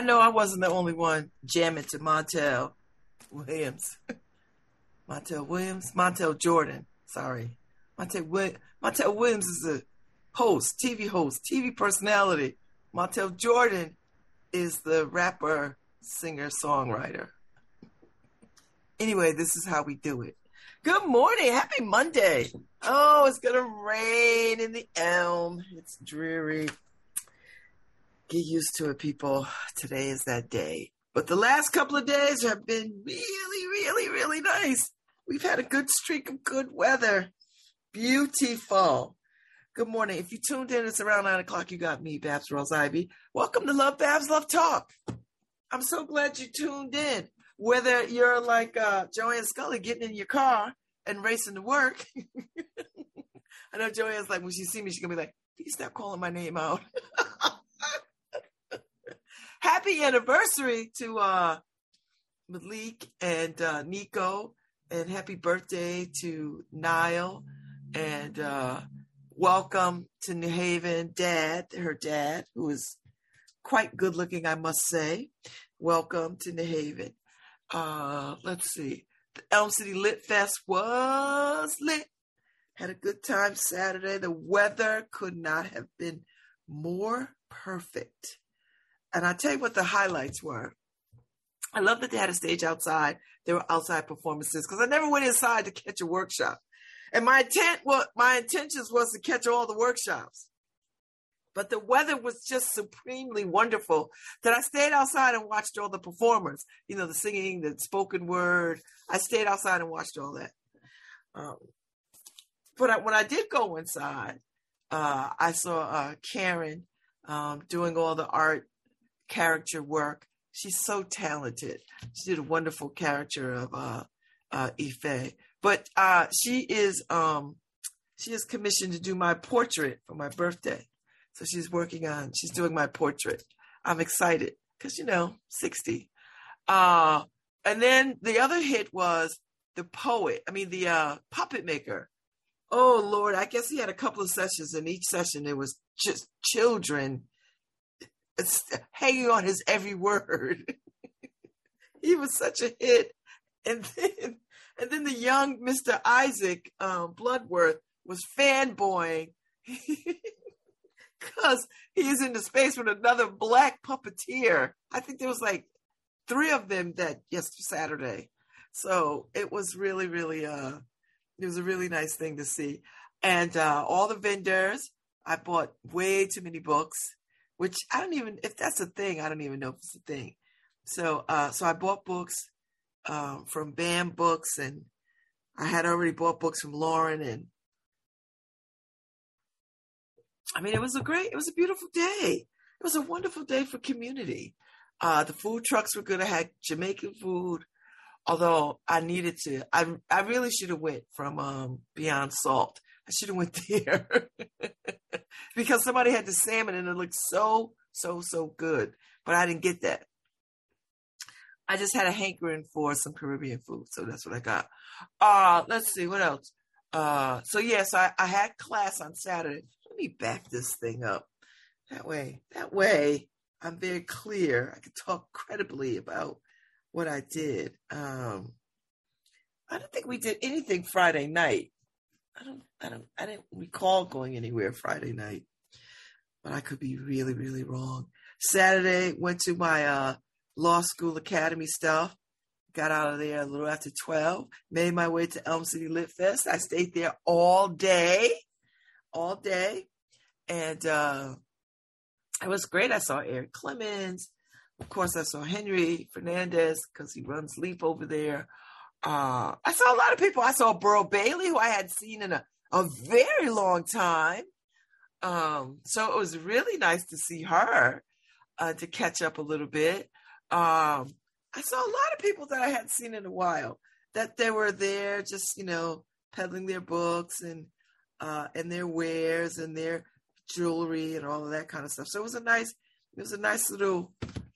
I know I wasn't the only one jamming to Montel Williams. Montel Williams? Montel Jordan. Sorry. Montel, Montel Williams is a host, TV host, TV personality. Montel Jordan is the rapper, singer, songwriter. Anyway, this is how we do it. Good morning. Happy Monday. Oh, it's going to rain in the elm. It's dreary. Get used to it, people. Today is that day. But the last couple of days have been really, really, really nice. We've had a good streak of good weather. Beautiful. Good morning. If you tuned in, it's around nine o'clock. You got me, Babz Rawls Ivy. Welcome to Love Babs Love Talk. I'm so glad you tuned in. Whether you're like uh, Joanne Scully getting in your car and racing to work. I know Joanne's like, when she see me, she's going to be like, please stop calling my name out. happy anniversary to uh, Malik and uh, Nico, and happy birthday to Niall, and uh, welcome to New Haven, Dad, her dad, who is quite good looking, I must say. Welcome to New Haven. Uh, let's see. The Elm City Lit Fest was lit. Had a good time Saturday. The weather could not have been more perfect. And I tell you what the highlights were. I love that they had a stage outside. There were outside performances because I never went inside to catch a workshop. And my intent, well, my intentions was to catch all the workshops. But the weather was just supremely wonderful that I stayed outside and watched all the performers. You know, the singing, the spoken word. I stayed outside and watched all that. Um, but I, when I did go inside, uh, I saw uh, Karen um, doing all the art character work. She's so talented. She did a wonderful character of uh, uh, Ife. But uh, she is um, she is commissioned to do my portrait for my birthday. So she's working on she's doing my portrait. I'm excited because you know 60. Uh, and then the other hit was the poet. I mean the uh, puppet maker. Oh Lord, I guess he had a couple of sessions. In each session, it was just children hanging on his every word. he was such a hit. And then, and then the young Mr. Isaac um, Bloodworth was fanboying because he is in the space with another black puppeteer. I think there was like three of them that yes Saturday. So it was really, really uh it was a really nice thing to see. And uh all the vendors, I bought way too many books which I don't even if that's a thing. I don't even know if it's a thing. So uh, so I bought books um, from BAM Books, and I had already bought books from Lauren, and I mean it was a great, it was a beautiful day. It was a wonderful day for community. Uh, the food trucks were good. I had Jamaican food, although I needed to. I I really should have went from um, Beyond Salt. I should have went there because somebody had the salmon and it looked so so so good, but I didn't get that. I just had a hankering for some Caribbean food, so that's what I got. Uh let's see what else. Uh, so yes, I, I had class on Saturday. Let me back this thing up. That way, that way, I'm very clear. I can talk credibly about what I did. Um, I don't think we did anything Friday night. I don't, I don't, I didn't recall going anywhere Friday night, but I could be really, really wrong. Saturday went to my uh, law school academy stuff. Got out of there a little after twelve. Made my way to Elm City Lit Fest. I stayed there all day, all day, and uh, it was great. I saw Eric Clemens. Of course, I saw Henry Fernandez because he runs Leap over there. Uh, I saw a lot of people. I saw Burl Bailey, who I had seen in a, a very long time. Um, so it was really nice to see her, uh, to catch up a little bit. Um, I saw a lot of people that I hadn't seen in a while that they were there just, you know, peddling their books and, uh, and their wares and their jewelry and all of that kind of stuff. So it was a nice, it was a nice little,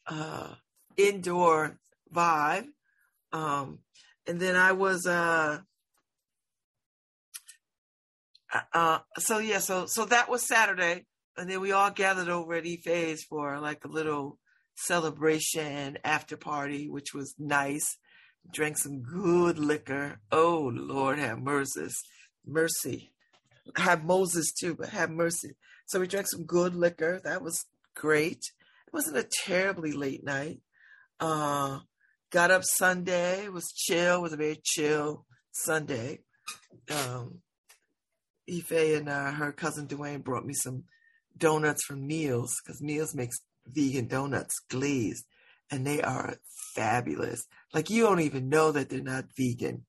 uh, indoor vibe. Um, and then I was uh, uh, uh so yeah so so that was Saturday. And then we all gathered over at Ife's for like a little celebration after party which was nice. Drank some good liquor. Oh lord have mercy mercy. Have Moses too but have mercy. So we drank some good liquor. That was great. It wasn't a terribly late night. Uh got up Sunday, was chill, was a very chill Sunday. Um, Ife and uh, her cousin Dwayne brought me some donuts from Neil's because Neil's makes vegan donuts glazed and they are fabulous. Like you don't even know that they're not vegan.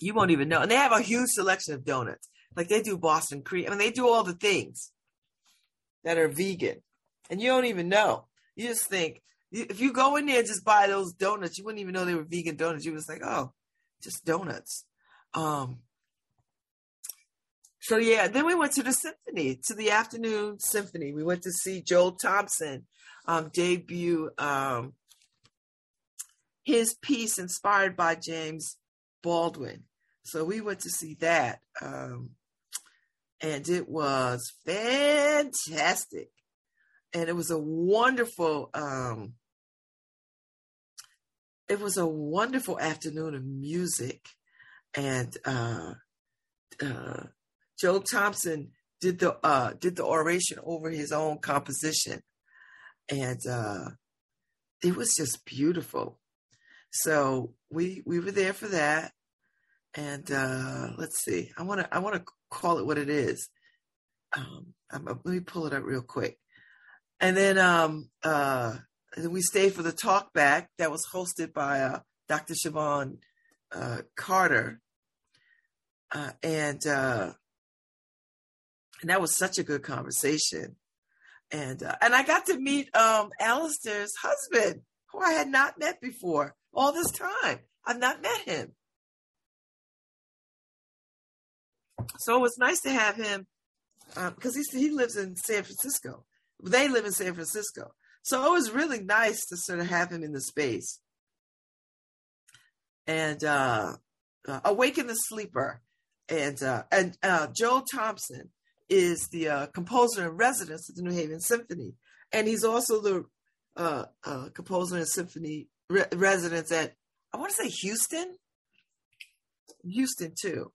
You won't even know. And they have a huge selection of donuts. Like they do Boston cream. I mean, they do all the things that are vegan and you don't even know. You just think if you go in there and just buy those donuts, you wouldn't even know they were vegan donuts. You was like, oh, just donuts. Um, so yeah, then we went to the symphony, to the afternoon symphony. We went to see Joel Thompson um, debut um, his piece inspired by James Baldwin. So we went to see that, um, and it was fantastic and it was a wonderful um, it was a wonderful afternoon of music. And uh, uh, joe thompson did the uh, did the oration over his own composition. And uh, it was just beautiful. So we we were there for that. And uh, let's see. I want to i want to call it what it is. Um, let me pull it up real quick and then um, uh, we stayed for the talk back that was hosted by uh, Dr. Siobhan uh, Carter. Uh, and uh, and that was such a good conversation. And uh, and I got to meet um, Alasdair's husband, who I had not met before all this time. I've not met him. So it was nice to have him because he he lives in San Francisco. They live in San Francisco. So it was really nice to sort of have him in the space. And uh, uh Awaken the Sleeper. And uh, and uh, Joel Thompson is the uh, composer in residence at the New Haven Symphony. And he's also the uh, composer in symphony re- residence at, I want to say Houston. Houston too.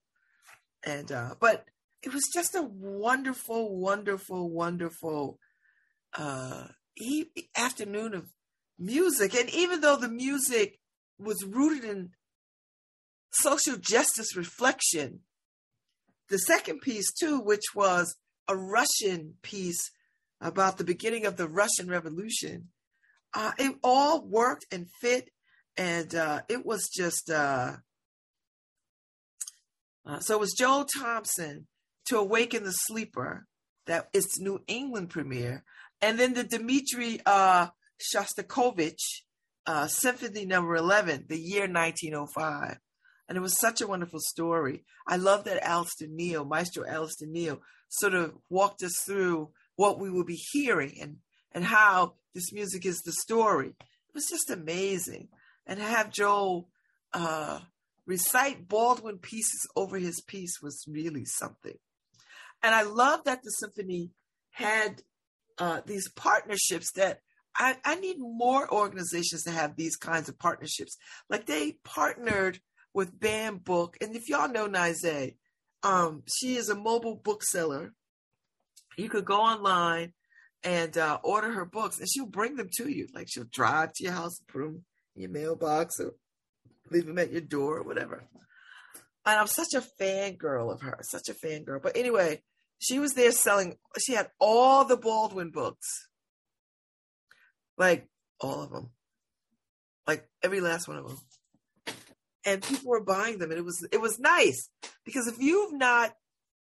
And, but it was just a wonderful, wonderful, wonderful uh, e- afternoon of music. And even though the music was rooted in social justice reflection, the second piece, too, which was a Russian piece about the beginning of the Russian Revolution, uh, it all worked and fit. And uh, it was just, uh, uh so it was Joel Thompson to Awaken the Sleeper, that its New England premiere and then the Dmitri uh, Shostakovich uh, Symphony Number Eleven, the year 1905, and it was such a wonderful story. I love that Alasdair Neale, Maestro Alasdair Neale, sort of walked us through what we will be hearing and and how this music is the story. It was just amazing, and have Joel uh, recite Baldwin pieces over his piece was really something. And I love that the symphony had uh, these partnerships that I, I need more organizations to have these kinds of partnerships. Like they partnered with Bam Book, and if y'all know Nize, um, she is a mobile bookseller. You could go online and uh, order her books, and she'll bring them to you. Like she'll drive to your house put them in your mailbox or leave them at your door or whatever. And I'm such a fangirl of her, such a fangirl. But anyway, she was there selling, she had all the Baldwin books, like all of them, like every last one of them. And people were buying them, and it was it was nice because if you've not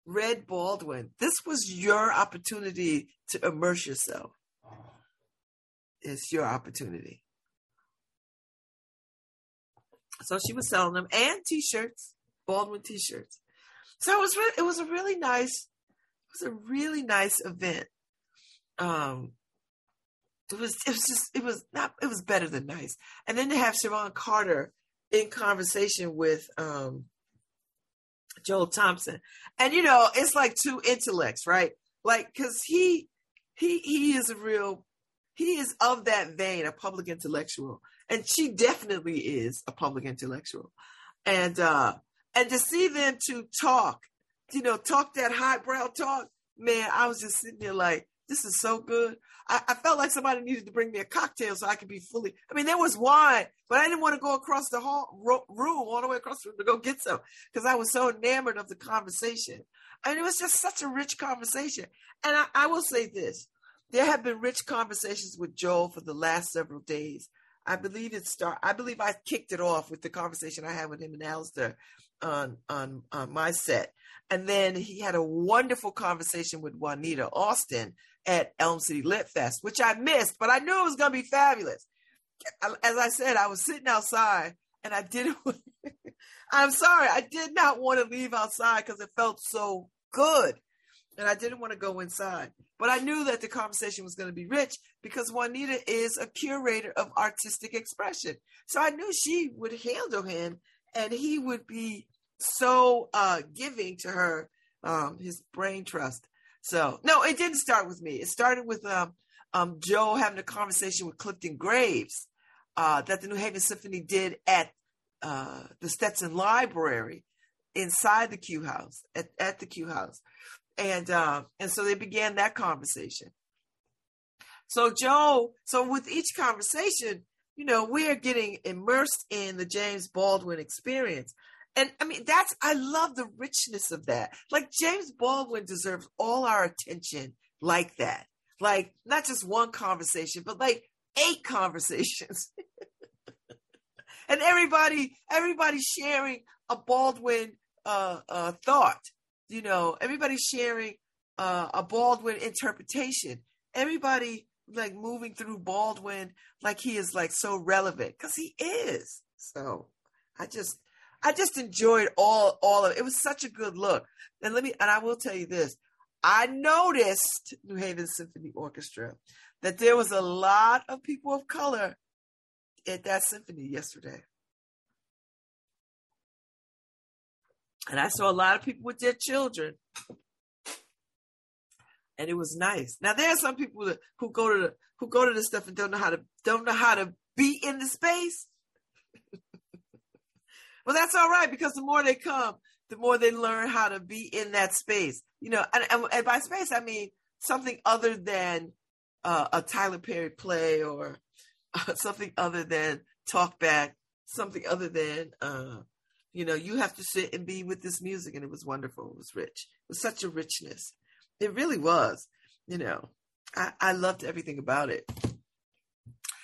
read Baldwin, this was your opportunity to immerse yourself. It's your opportunity. So she was selling them and t-shirts, Baldwin t-shirts. So it was re- it was a really nice was a really nice event. Um it was it was just it was not it was better than nice. And then to have Siobhan Carter in conversation with um Joel Thompson. And you know, it's like two intellects, right? Like cuz he he he is a real he is of that vein, a public intellectual. And she definitely is a public intellectual. And uh and to see them to talk, you know, talk that highbrow talk, man, I was just sitting there like, this is so good. I, I, felt like somebody needed to bring me a cocktail so I could be fully. I mean, there was wine, but I didn't want to go across the hall ro- room all the way across the room to go get some because I was so enamored of the conversation. I mean, it was just such a rich conversation. And I, I will say this: there have been rich conversations with Joel for the last several days. I believe it start. I believe I kicked it off with the conversation I had with him and Alasdair on on on my set, and then he had a wonderful conversation with Juanita Austin at Elm City Lit Fest, which I missed, but I knew it was going to be fabulous. As I said, I was sitting outside and I didn't. I'm sorry, I did not want to leave outside because it felt so good. And I didn't want to go inside. But I knew that the conversation was going to be rich because Juanita is a curator of artistic expression. So I knew she would handle him and he would be so uh, giving to her um, his brain trust. So no, it didn't start with me. It started with um, um, Joe having a conversation with Clifton Graves uh, that the New Haven Symphony did at uh, the Stetson Library inside the Q House at, at the Q House, and uh, and so they began that conversation. So Joe, so with each conversation, you know, we are getting immersed in the James Baldwin experience. And I mean, that's, I love the richness of that. Like James Baldwin deserves all our attention like that. Like not just one conversation, but like eight conversations. and everybody, everybody sharing a Baldwin uh, uh, thought, you know, everybody sharing uh, a Baldwin interpretation. Everybody like moving through Baldwin like he is like so relevant because he is. So I just I just enjoyed all all of it. It was such a good look. And let me and I will tell you this. I noticed New Haven Symphony Orchestra that there was a lot of people of color at that symphony yesterday. And I saw a lot of people with their children. And it was nice. Now there are some people that, who go to the who go to this stuff and don't know how to don't know how to be in the space. Well, that's all right because the more they come, the more they learn how to be in that space. You know, and, and, and by space I mean something other than uh, a Tyler Perry play or uh, something other than talk back, something other than uh, you know, you have to sit and be with this music, and it was wonderful. It was rich. It was such a richness. It really was. You know, I, I loved everything about it.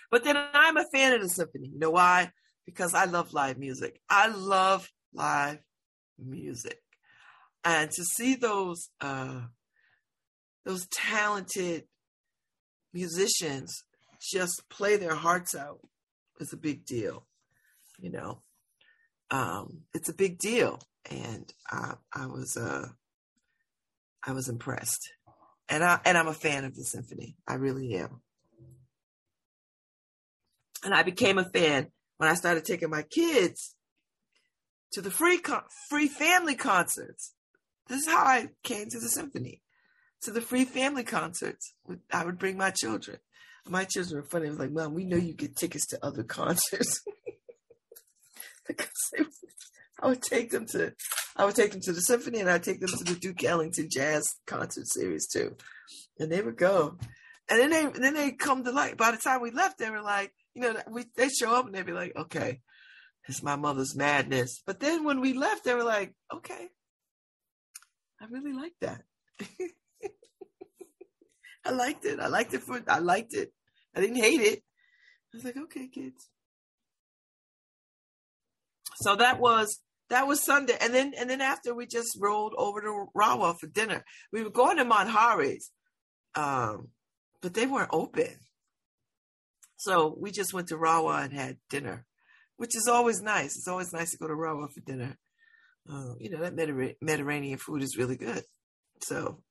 But then I'm a fan of the symphony. You know why? Because I love live music. I love live music. And to see those uh, those talented musicians just play their hearts out is a big deal. You know, um, it's a big deal, and I, I was uh, I was impressed, and I and I'm a fan of the symphony. I really am, and I became a fan when I started taking my kids to the free con- free family concerts. This is how I came to the symphony. to the free family concerts. I would bring my children. My children were funny. I was like, Mom, we know you get tickets to other concerts. because I would take them to I would take them to the symphony and I'd take them to the Duke Ellington jazz concert series too. And they would go. And then they then they come to like by the time we left, they were like, you know, we they show up and they'd be like, okay, it's my mother's madness. But then when we left, they were like, okay, I really like that. I liked it. I liked it for I liked it. I didn't hate it. I was like, okay, kids. So that was that was Sunday, and then and then after we just rolled over to Rahwah for dinner. We were going to Manhari's, um, but they weren't open. So we just went to Rawa and had dinner, which is always nice. It's always nice to go to Rawa for dinner. Uh, you know that Mediterranean food is really good. So,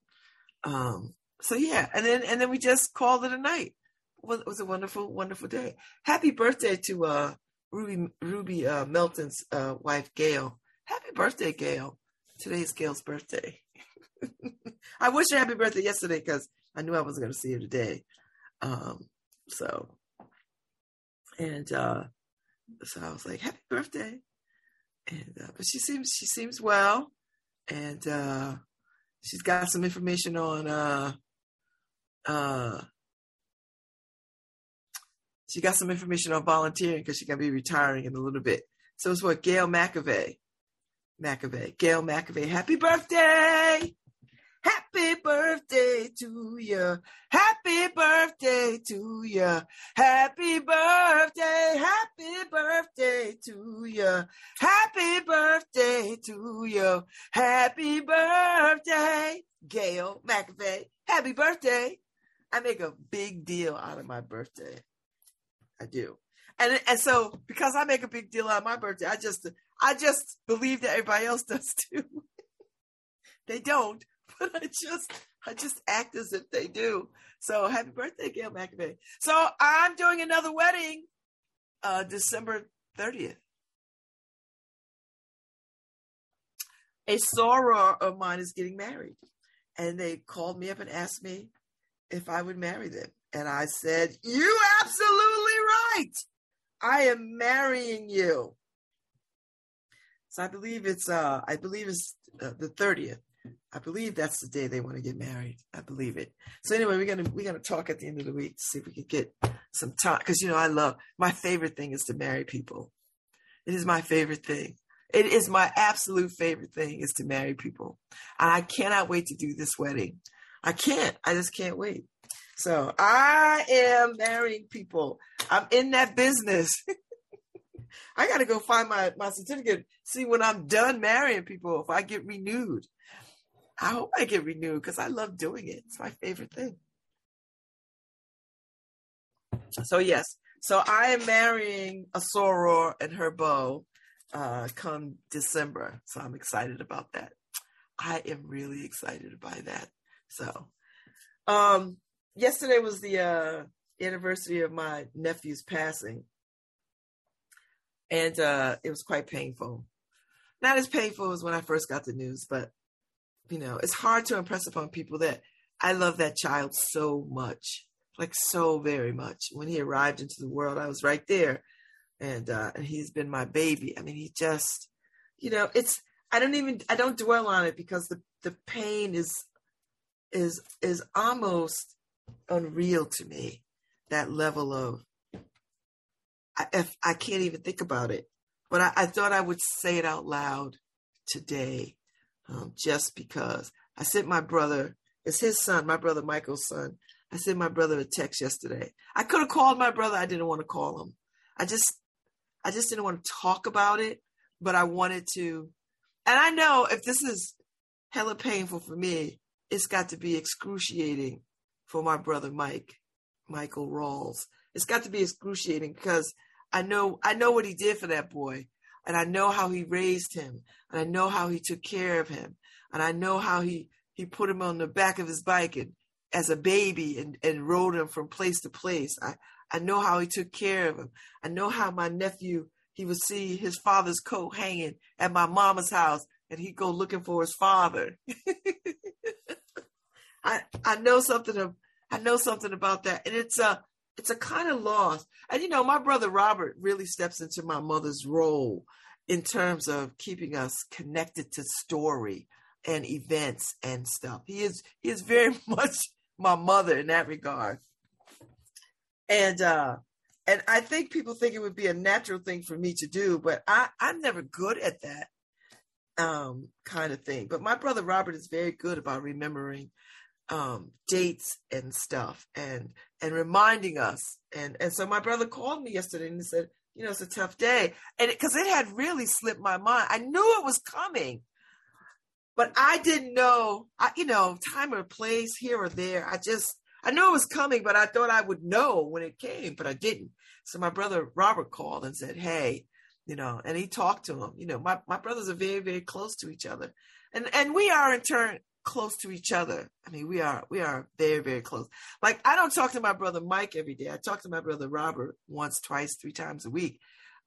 um, so yeah, and then and then we just called it a night. It was, a wonderful, wonderful day. Happy birthday to uh, Ruby Ruby uh, Melton's uh, wife Gail. Happy birthday, Gail! Today's Gail's birthday. I wish her happy birthday yesterday because I knew I wasn't going to see her today. Um, so, and uh, so I was like, "Happy birthday!" And uh, but she seems she seems well, and uh, she's got some information on uh, uh, she got some information on volunteering because she's gonna be retiring in a little bit. So it's what Gail McAvey. McAvey. Gail McAvey. Happy birthday! Happy birthday to you. Happy birthday to you. Happy birthday. Happy birthday to you. Happy birthday to you. Happy birthday, Gail McAvey. Happy birthday. I make a big deal out of my birthday. I do. And and so because I make a big deal out of my birthday, I just I just believe that everybody else does too. they don't, but I just I just act as if they do. So happy birthday, Gail McAvey. So I'm doing another wedding uh December 30th. A soror of mine is getting married. And they called me up and asked me if I would marry them. And I said, You absolutely right. I am marrying you. So I believe it's uh I believe it's uh, the 30th. I believe that's the day they want to get married. I believe it. So anyway, we're gonna we're gonna talk at the end of the week to see if we can get some time because you know I love my favorite thing is to marry people. It is my favorite thing. It is my absolute favorite thing is to marry people, and I cannot wait to do this wedding. I can't. I just can't wait. So I am marrying people. I'm in that business. I got to go find my, my certificate, see when I'm done marrying people, if I get renewed. I hope I get renewed because I love doing it. It's my favorite thing. So, yes. So I am marrying a soror and her beau uh, come December. So I'm excited about that. I am really excited by that. So, um, yesterday was the uh, anniversary of my nephew's passing, and uh, it was quite painful. Not as painful as when I first got the news, but you know, it's hard to impress upon people that I love that child so much, like so very much. When he arrived into the world, I was right there, and uh, and he's been my baby. I mean, he just, you know, it's I don't even I don't dwell on it because the the pain is is is almost unreal to me. That level of, I, if I can't even think about it, but I, I thought I would say it out loud today, um, just because I sent my brother. It's his son, my brother Michael's son. I sent my brother a text yesterday. I could have called my brother. I didn't want to call him. I just, I just didn't want to talk about it, but I wanted to. And I know if this is hella painful for me, it's got to be excruciating for my brother Mike, Michael Rawls. It's got to be excruciating because I know I know what he did for that boy, and I know how he raised him, and I know how he took care of him, and I know how he he put him on the back of his bike and as a baby and, and rode him from place to place. I, I know how he took care of him. I know how my nephew he would see his father's coat hanging at my mama's house and he'd go looking for his father. I I know something of I know something about that, and it's a it's a kind of loss. And you know, my brother Robert really steps into my mother's role in terms of keeping us connected to story and events and stuff. He is he is very much my mother in that regard. And uh and I think people think it would be a natural thing for me to do, but I, I'm never good at that um, kind of thing. But my brother Robert is very good about remembering um, dates and stuff and and reminding us. And and so my brother called me yesterday and he said, you know, it's a tough day, and because it, it had really slipped my mind. I knew it was coming, but I didn't know. I you know time or place here or there. I just I knew it was coming, but I thought I would know when it came, but I didn't. So my brother Robert called and said, Hey, you know, and he talked to him. You know, my, my brothers are very, very close to each other. And and we are in turn close to each other. I mean, we are we are very, very close. Like I don't talk to my brother Mike every day. I talk to my brother Robert once, twice, three times a week.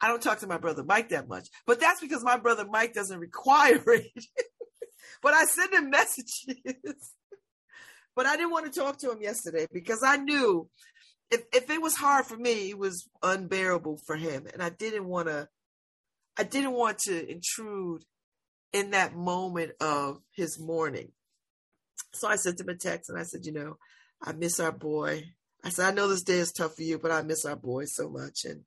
I don't talk to my brother Mike that much. But that's because my brother Mike doesn't require it. but I send him messages. but I didn't want to talk to him yesterday because I knew if if it was hard for me, it was unbearable for him, and I didn't want to. I didn't want to intrude in that moment of his mourning. So I sent him a text and I said, you know, I miss our boy. I said, I know this day is tough for you, but I miss our boy so much. And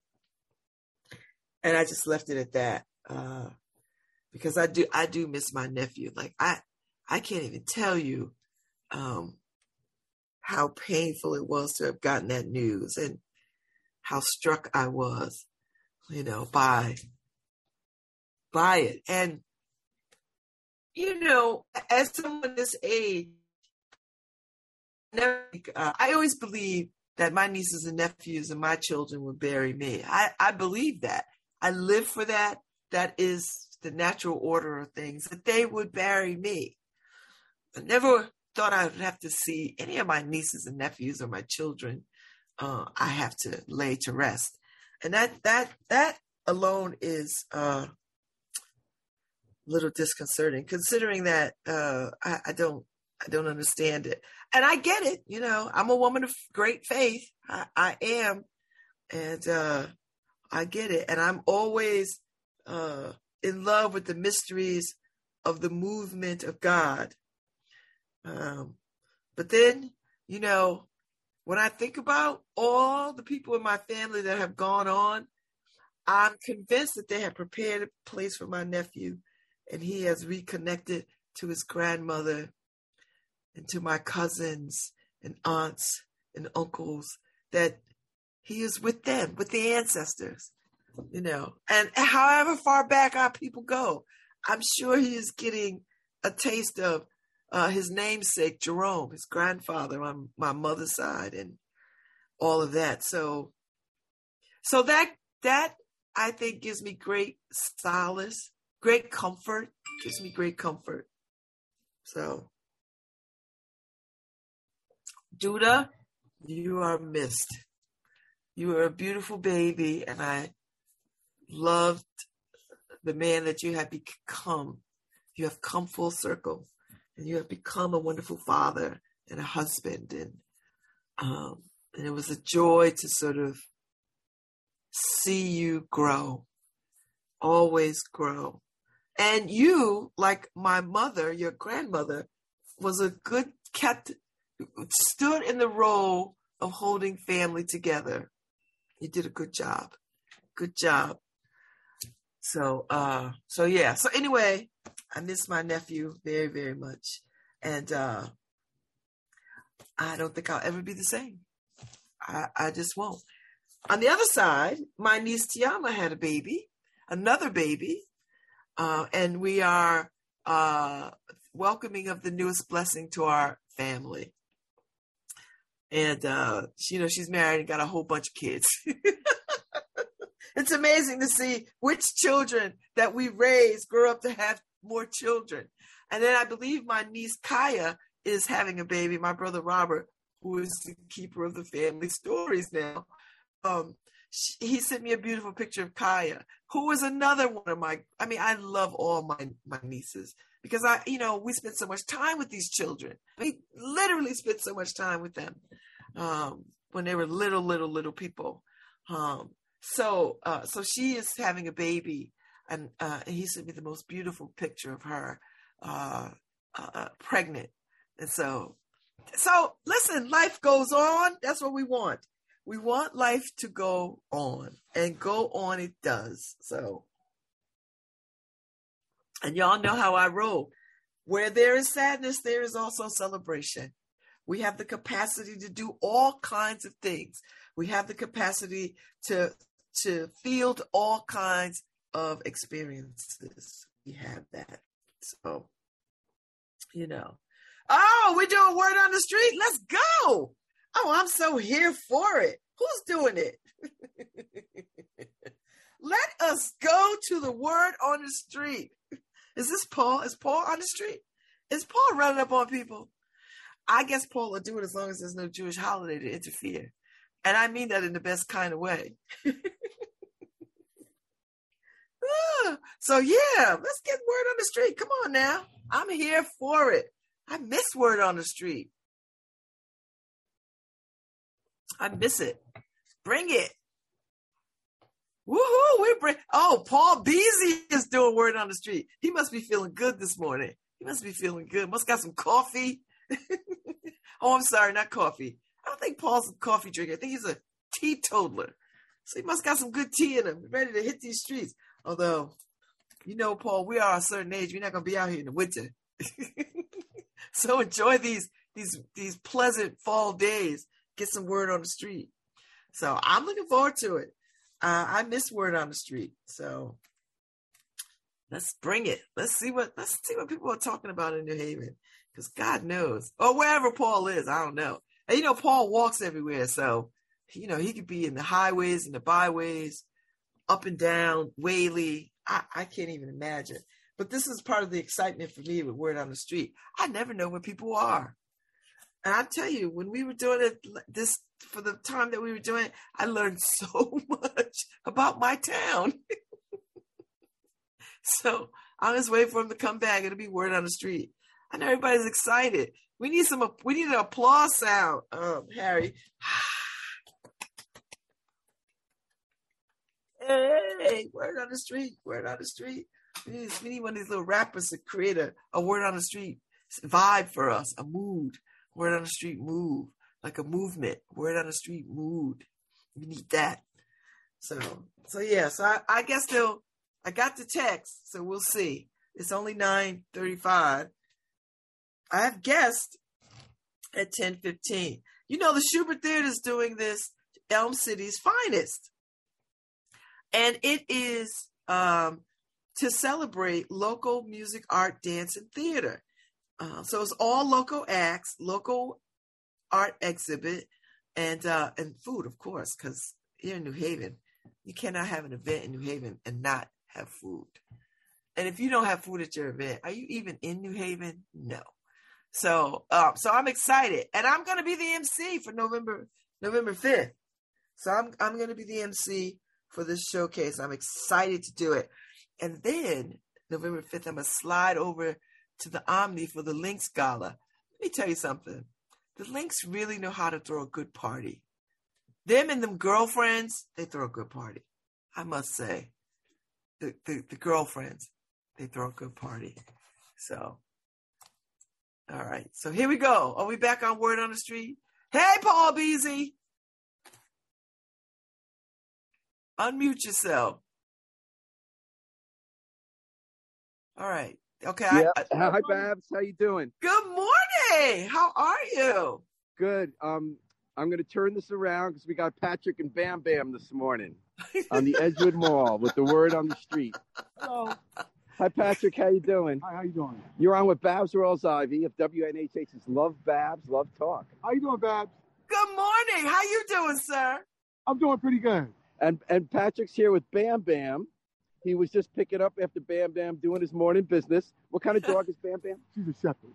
and I just left it at that. Uh, because I do I do miss my nephew. Like I I can't even tell you um how painful it was to have gotten that news and how struck I was, you know, by by it. And you know, as someone this age, never, uh, I always believe that my nieces and nephews and my children would bury me. I, I believe that. I live for that. That is the natural order of things, that they would bury me. I never thought I would have to see any of my nieces and nephews or my children. Uh, I have to lay to rest, and that that that alone is uh, little disconcerting, considering that uh, I, I don't I don't understand it, and I get it. You know, I'm a woman of great faith. I, I am, and uh, I get it, and I'm always uh, in love with the mysteries of the movement of God um, but then, you know, when I think about all the people in my family that have gone on, I'm convinced that they have prepared a place for my nephew and he has reconnected to his grandmother and to my cousins and aunts and uncles that he is with them, with the ancestors, you know. And however far back our people go, I'm sure he is getting a taste of uh, his namesake Jerome, his grandfather on my mother's side, and all of that. So, so that that I think gives me great solace, great comfort, gives me great comfort. So, Duda, you are missed. You are a beautiful baby, and I loved the man that you have become. You have come full circle and you have become a wonderful father and a husband and um, and it was a joy to sort of see you grow always grow and you like my mother your grandmother was a good kept stood in the role of holding family together you did a good job good job so uh so yeah so anyway I miss my nephew very, very much. And uh, I don't think I'll ever be the same. I, I just won't. On the other side, my niece Tiama had a baby, another baby, uh, and we are uh, welcoming of the newest blessing to our family. And uh, you know, she's married and got a whole bunch of kids. it's amazing to see which children that we raise grow up to have more children. And then I believe my niece Kaya is having a baby. My brother Robert, who is the keeper of the family stories now, um, she, he sent me a beautiful picture of Kaya, who is another one of my. I mean, I love all my my nieces because I, you know, we spent so much time with these children. We literally spent so much time with them um, when they were little, little, little people. Um, so, uh, so she is having a baby, and, uh, he sent me the most beautiful picture of her uh, uh, uh, pregnant. And so, so listen, life goes on. That's what we want. We want life to go on, and go on it does. So, and y'all know how I roll. Where there is sadness, there is also celebration. We have the capacity to do all kinds of things. We have the capacity to to field all kinds of experiences. We have that. So, you know. Oh, we're doing word on the street. Let's go. Oh, I'm so here for it. Who's doing it? Let us go to the word on the street. Is this Paul? Is Paul on the street? Is Paul running up on people? I guess Paul will do it as long as there's no Jewish holiday to interfere. And I mean that in the best kind of way. Ah, so yeah, let's get word on the street. Come on now. I'm here for it. I miss word on the street. I miss it. Bring it. Woohoo! We bring. Oh, Paul Beasy is doing word on the street. He must be feeling good this morning. He must be feeling good. Must got some coffee. oh, I'm sorry, not coffee. I don't think Paul's a coffee drinker. I think he's a teetotaler. So he must got some good tea in him, ready to hit these streets. Although, you know, Paul, we are a certain age. We're not gonna be out here in the winter. so enjoy these these these pleasant fall days. Get some word on the street. So I'm looking forward to it. Uh, I miss word on the street. So let's bring it. Let's see what let's see what people are talking about in New Haven. Because God knows. Or wherever Paul is, I don't know. And you know, Paul walks everywhere, so you know, he could be in the highways and the byways, up and down, Whalley. I, I can't even imagine. But this is part of the excitement for me with word on the street. I never know where people are. And I tell you, when we were doing it this for the time that we were doing it, I learned so much about my town. so I'm just waiting for him to come back. It'll be word on the street. I know everybody's excited. We need some. We need an applause sound, um, Harry. hey, word on the street, word on the street. We need, we need one of these little rappers to create a, a word on the street vibe for us, a mood. Word on the street move, like a movement. Word on the street mood. We need that. So, so yeah. So I, I guess they'll. I got the text, so we'll see. It's only nine thirty-five. I have guest at ten fifteen. You know, the Shubert Theater is doing this Elm City's finest, and it is um, to celebrate local music, art, dance, and theater. Uh, so it's all local acts, local art exhibit, and uh, and food, of course, because here in New Haven, you cannot have an event in New Haven and not have food. And if you don't have food at your event, are you even in New Haven? No. So, um, so I'm excited, and I'm going to be the MC for November November 5th. So I'm I'm going to be the MC for this showcase. I'm excited to do it, and then November 5th, I'm to slide over to the Omni for the Links Gala. Let me tell you something. The Links really know how to throw a good party. Them and them girlfriends, they throw a good party. I must say. The, the, the girlfriends, they throw a good party. So, all right. So here we go. Are we back on Word on the Street? Hey, Paul Beasy. Unmute yourself. All right. Okay. Yeah. I, I, Hi, Babz. How you doing? Good morning. How are you? Good. Um, I'm going to turn this around because we got Patrick and Bam Bam this morning on the Edgewood Mall with the word on the street. Hello. Hi, Patrick. How you doing? Hi, how you doing? You're on with Babz Rawls Ivy of WNHH's Love Babz, Love Talk. How you doing, Babz? Good morning. How you doing, sir? I'm doing pretty good. And and Patrick's here with Bam Bam. He was just picking up after Bam Bam doing his morning business. What kind of dog is Bam Bam? She's a shepherd.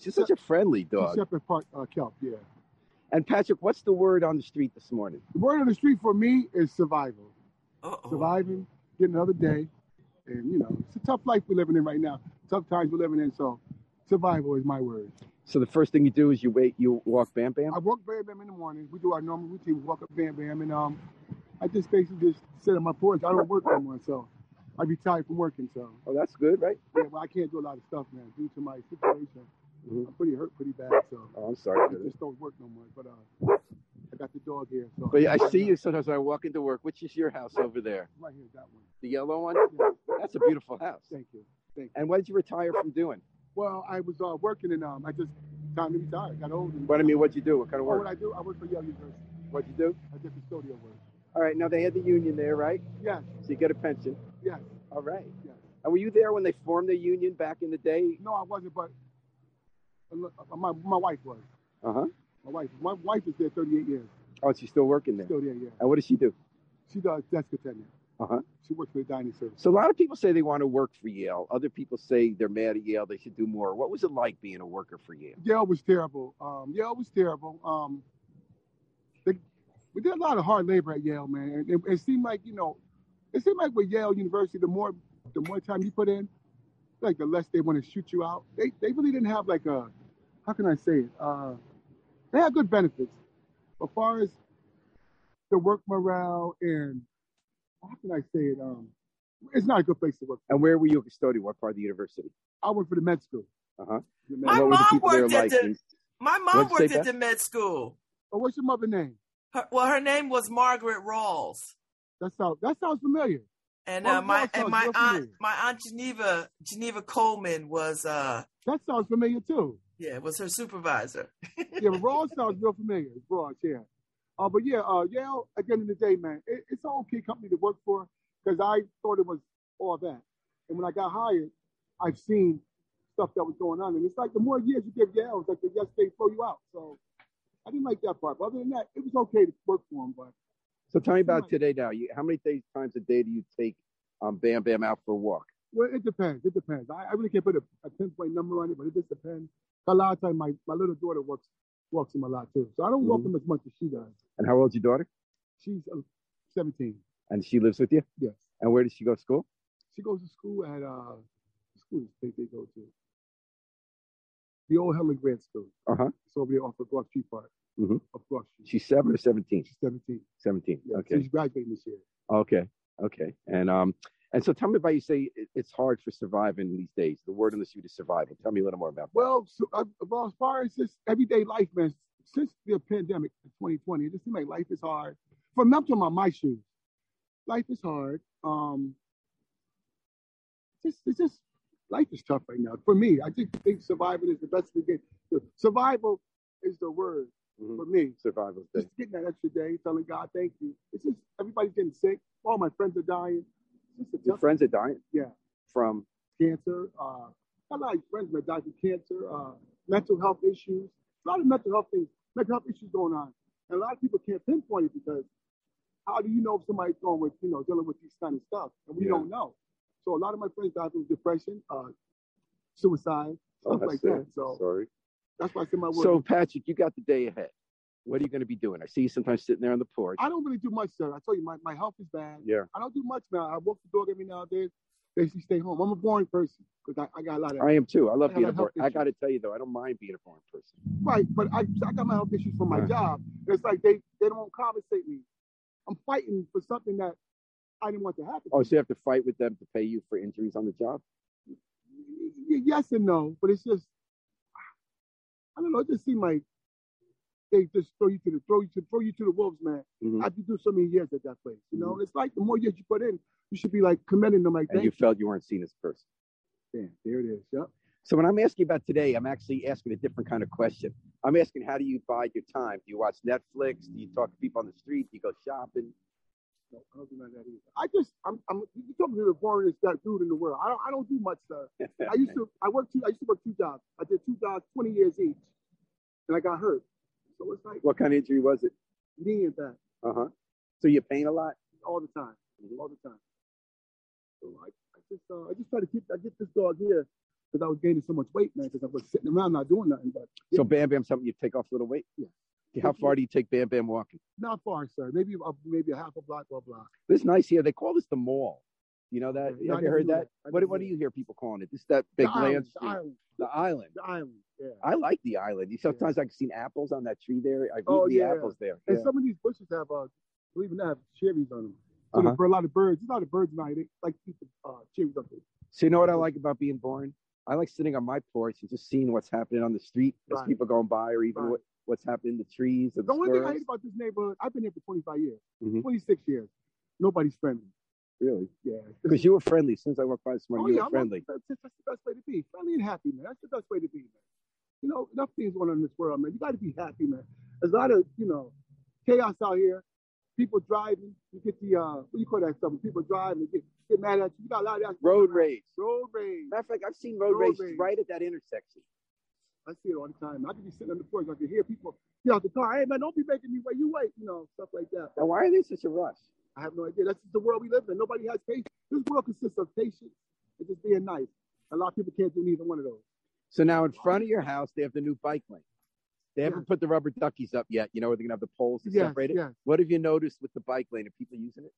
She's such a friendly She's dog. shepherd part uh, kelp, yeah. And Patrick, what's the word on the street this morning? The word on the street for me is survival. Uh-oh. Surviving, getting another day, And you know, it's a tough life we're living in right now. Tough times we're living in. So, survival is my word. So the first thing you do is you wait, you walk Bam Bam. I walk Bam Bam in the morning. We do our normal routine. We walk up Bam Bam, and um, I just basically just sit on my porch. I don't work no more, so I retired from working. So Oh, that's good, right? yeah, well, I can't do a lot of stuff, man, due to my situation. Mhm. I'm pretty hurt, pretty bad. So Oh, I'm sorry. I to hear that. just don't work no more. But uh, I got the dog here. So But I see you sometimes when I walk into work. Which is your house over there? right here, that one. The yellow one? Yeah. That's a beautiful house. Thank you. Thank. And what did you retire from doing? Well, I was uh, working and um, I just time to retire. Got old. And, What I mean, what'd you do? What kind of work? Oh, what I do? I work for Yale University. What'd you do? I did custodial work. All right, now they had the union there, right? Yes, So you get a pension. yes, All right. yes. And were you there when they formed the union back in the day? No, I wasn't, but uh, my my wife was. Uh huh. My wife. My wife is there 38 years. Oh, she's still working there. Still there, yeah. And what does she do? She does desk attendant. Uh-huh. She works for the dining service. So a lot of people say they want to work for Yale. Other people say they're mad at Yale. They should do more. What was it like being a worker for Yale? Yale was terrible. Um, Yale was terrible. Um, we did a lot of hard labor at Yale, man. And it, it seemed like you know, it seemed like with Yale University, the more the more time you put in, like the less they want to shoot you out. They they really didn't have like a how can I say it? Uh, they had good benefits, as far as the work morale and how can I say it? Um, it's not a good place to work. And where were you a custodian? What part of the university? I work for the med school. Uh-huh. My what were the mom worked at like? the- My mom What'd worked at Beth? the med school. oh, what's your mother name? Her, well, her name was Margaret Rawls. That sounds that sounds familiar. And uh, my and my aunt familiar. my aunt Geneva Geneva Coleman was uh That sounds familiar too. yeah was her supervisor. Yeah, but Ross sounds real familiar. It's Ross, yeah. Uh, but yeah, uh, Yale. At the end of the day, man, it, it's an okay company to work for because I thought it was all that. And when I got hired, I've seen stuff that was going on, and it's like the more years you give Yale, it's like the yes they throw you out. So I didn't like that part. But other than that, it was okay to work for him. But So tell me about today now. You, how many days, times a day do you take um, Bam Bam out for a walk? well, it depends. It depends. I, I really can't put a, a pinpoint number on it, but it just depends. A lot of times, my, my little daughter works walks him a lot too, so I don't walk Mhm. him as much as she does. And how old's your daughter? She's uh, 17. And she lives with you? Yes. And where does she go to school? She goes to school at uh school they, they go to. The old Helene Grant School. Uh huh. It's over there off of Broad Street Park. Mhm. Off Broad Street. She's seven or 17? She's 17. 17. Yeah, Okay. She's graduating this year. Okay. Okay. And um, and so tell me about you say it, it's hard for surviving these days. The word on the street is survival. Tell me a little more about that. Well, so, uh, well, as far as just everyday life, man, since the pandemic in 2020, it just seems like life is hard. For me, I'm talking about my shoes. Life is hard. Um, just, it's just, life is tough right now. For me, I just think survival is the best get. Survival is the word Mhm. for me. Survival's day. Just getting that extra day, telling God thank you. It's just everybody's getting sick. All my friends are dying. Just Your friends are dying Yeah. from cancer. Uh, lot of friends that died from cancer, uh, mental health issues. A lot of mental health things, mental health issues going on. And a lot of people can't pinpoint it because how do you know if somebody's going with, you know, dealing with these kind of stuff? And we Yeah. don't know. So a lot of my friends died from depression, uh, suicide, Oh, stuff that's like sad. that. So Sorry. that's why I said my word. So Patrick, you got the day ahead. What are you going to be doing? I see you sometimes sitting there on the porch. I don't really do much, sir. I tell you, my, my health is bad. Yeah. I don't do much now. I walk the dog every now and then. Basically, stay home. I'm a boring person because I, I got a lot of I am too. I love I being a boring. I got to tell you though, I don't mind being a boring person. Right, but I, I got my health issues from my Right. job. It's like they, they don't compensate me. I'm fighting for something that I didn't want to happen. Oh, so you have to fight with them to pay you for injuries on the job? Yes and no, but it's just I don't know. It just seemed like they just throw you to the throw you to throw you to the wolves, man. Mhm. After you do so many years at that place, you know, it's like the more years you put in, you should be like commending them, like And you felt you weren't seen as a person. Damn, there it is. Yep. So when I'm asking about today, I'm actually asking a different kind of question. I'm asking how do you bide your time? Do you watch Netflix? Do you talk to people on the street? Do you go shopping? No, I don't do none of that either. I just I'm I'm you talking to the boringest that dude in the world. I don't I don't do much stuff. I used to I worked two I used to work two jobs. I did two jobs, 20 years each. And I got hurt. So it's like what kind of injury was it? knee and back Uh huh. So you pain a lot? all the time. All the time. So I, I just uh, I just try to keep I get this dog here because I was gaining so much weight, man, because I was sitting around not doing nothing. But So Bam Bam, something you take off a little weight? Yeah. How far do you take Bam Bam walking? not far, sir. Maybe a, maybe a half a block or a block. This is nice here. They call this the mall. You know that? I Have you heard that? What, what do you hear people calling it? This that big the land island, the island, The island. the island. Yeah. I like the island. Sometimes I've seen apples on that tree there. I've eaten Oh, the yeah. apples there. And Yeah. some of these bushes have, uh, believe it or not, have cherries on them. So Uh-huh. for a lot of birds, there's a lot of birds now. They like to keep the uh, cherries up there. So you know what I like about being born? I like sitting on my porch and just seeing what's happening on the street as Right. people going by, or even Right. what, what's happening in the trees. The the only thing I hate about this neighborhood, I've been here for 25 years, Mhm. 26 years. Nobody's friendly. Really? Yeah. Because you were friendly. Since I worked by this morning, Oh, you yeah, were I'm friendly. That's, that's the best way to be. Friendly and happy, man. That's the best way to be, man. You know, enough things going on in this world, man. You got to be happy, man. There's a lot of, you know, chaos out here. People driving. You get the, uh, what do you call that stuff? When People driving and get, get mad at you. You got a lot of that. Road rage. Road rage. Matter of fact, I've seen road, Road rage, right at that intersection. I see it all the time. I could be sitting on the porch. I can hear people get out the car. Hey, man, don't be making me wait. You wait, you know, stuff like that. Now, why are they such a rush? I have no idea. That's just the world we live in. Nobody has patience. This world consists of patience and just being nice. A lot of people can't do neither one of those. So now in front of your house, they have the new bike lane. They haven't Yes. put the rubber duckies up yet. You know, where they're going to have the poles to Yes, separate it. yes. What have you noticed with the bike lane? Are people using it?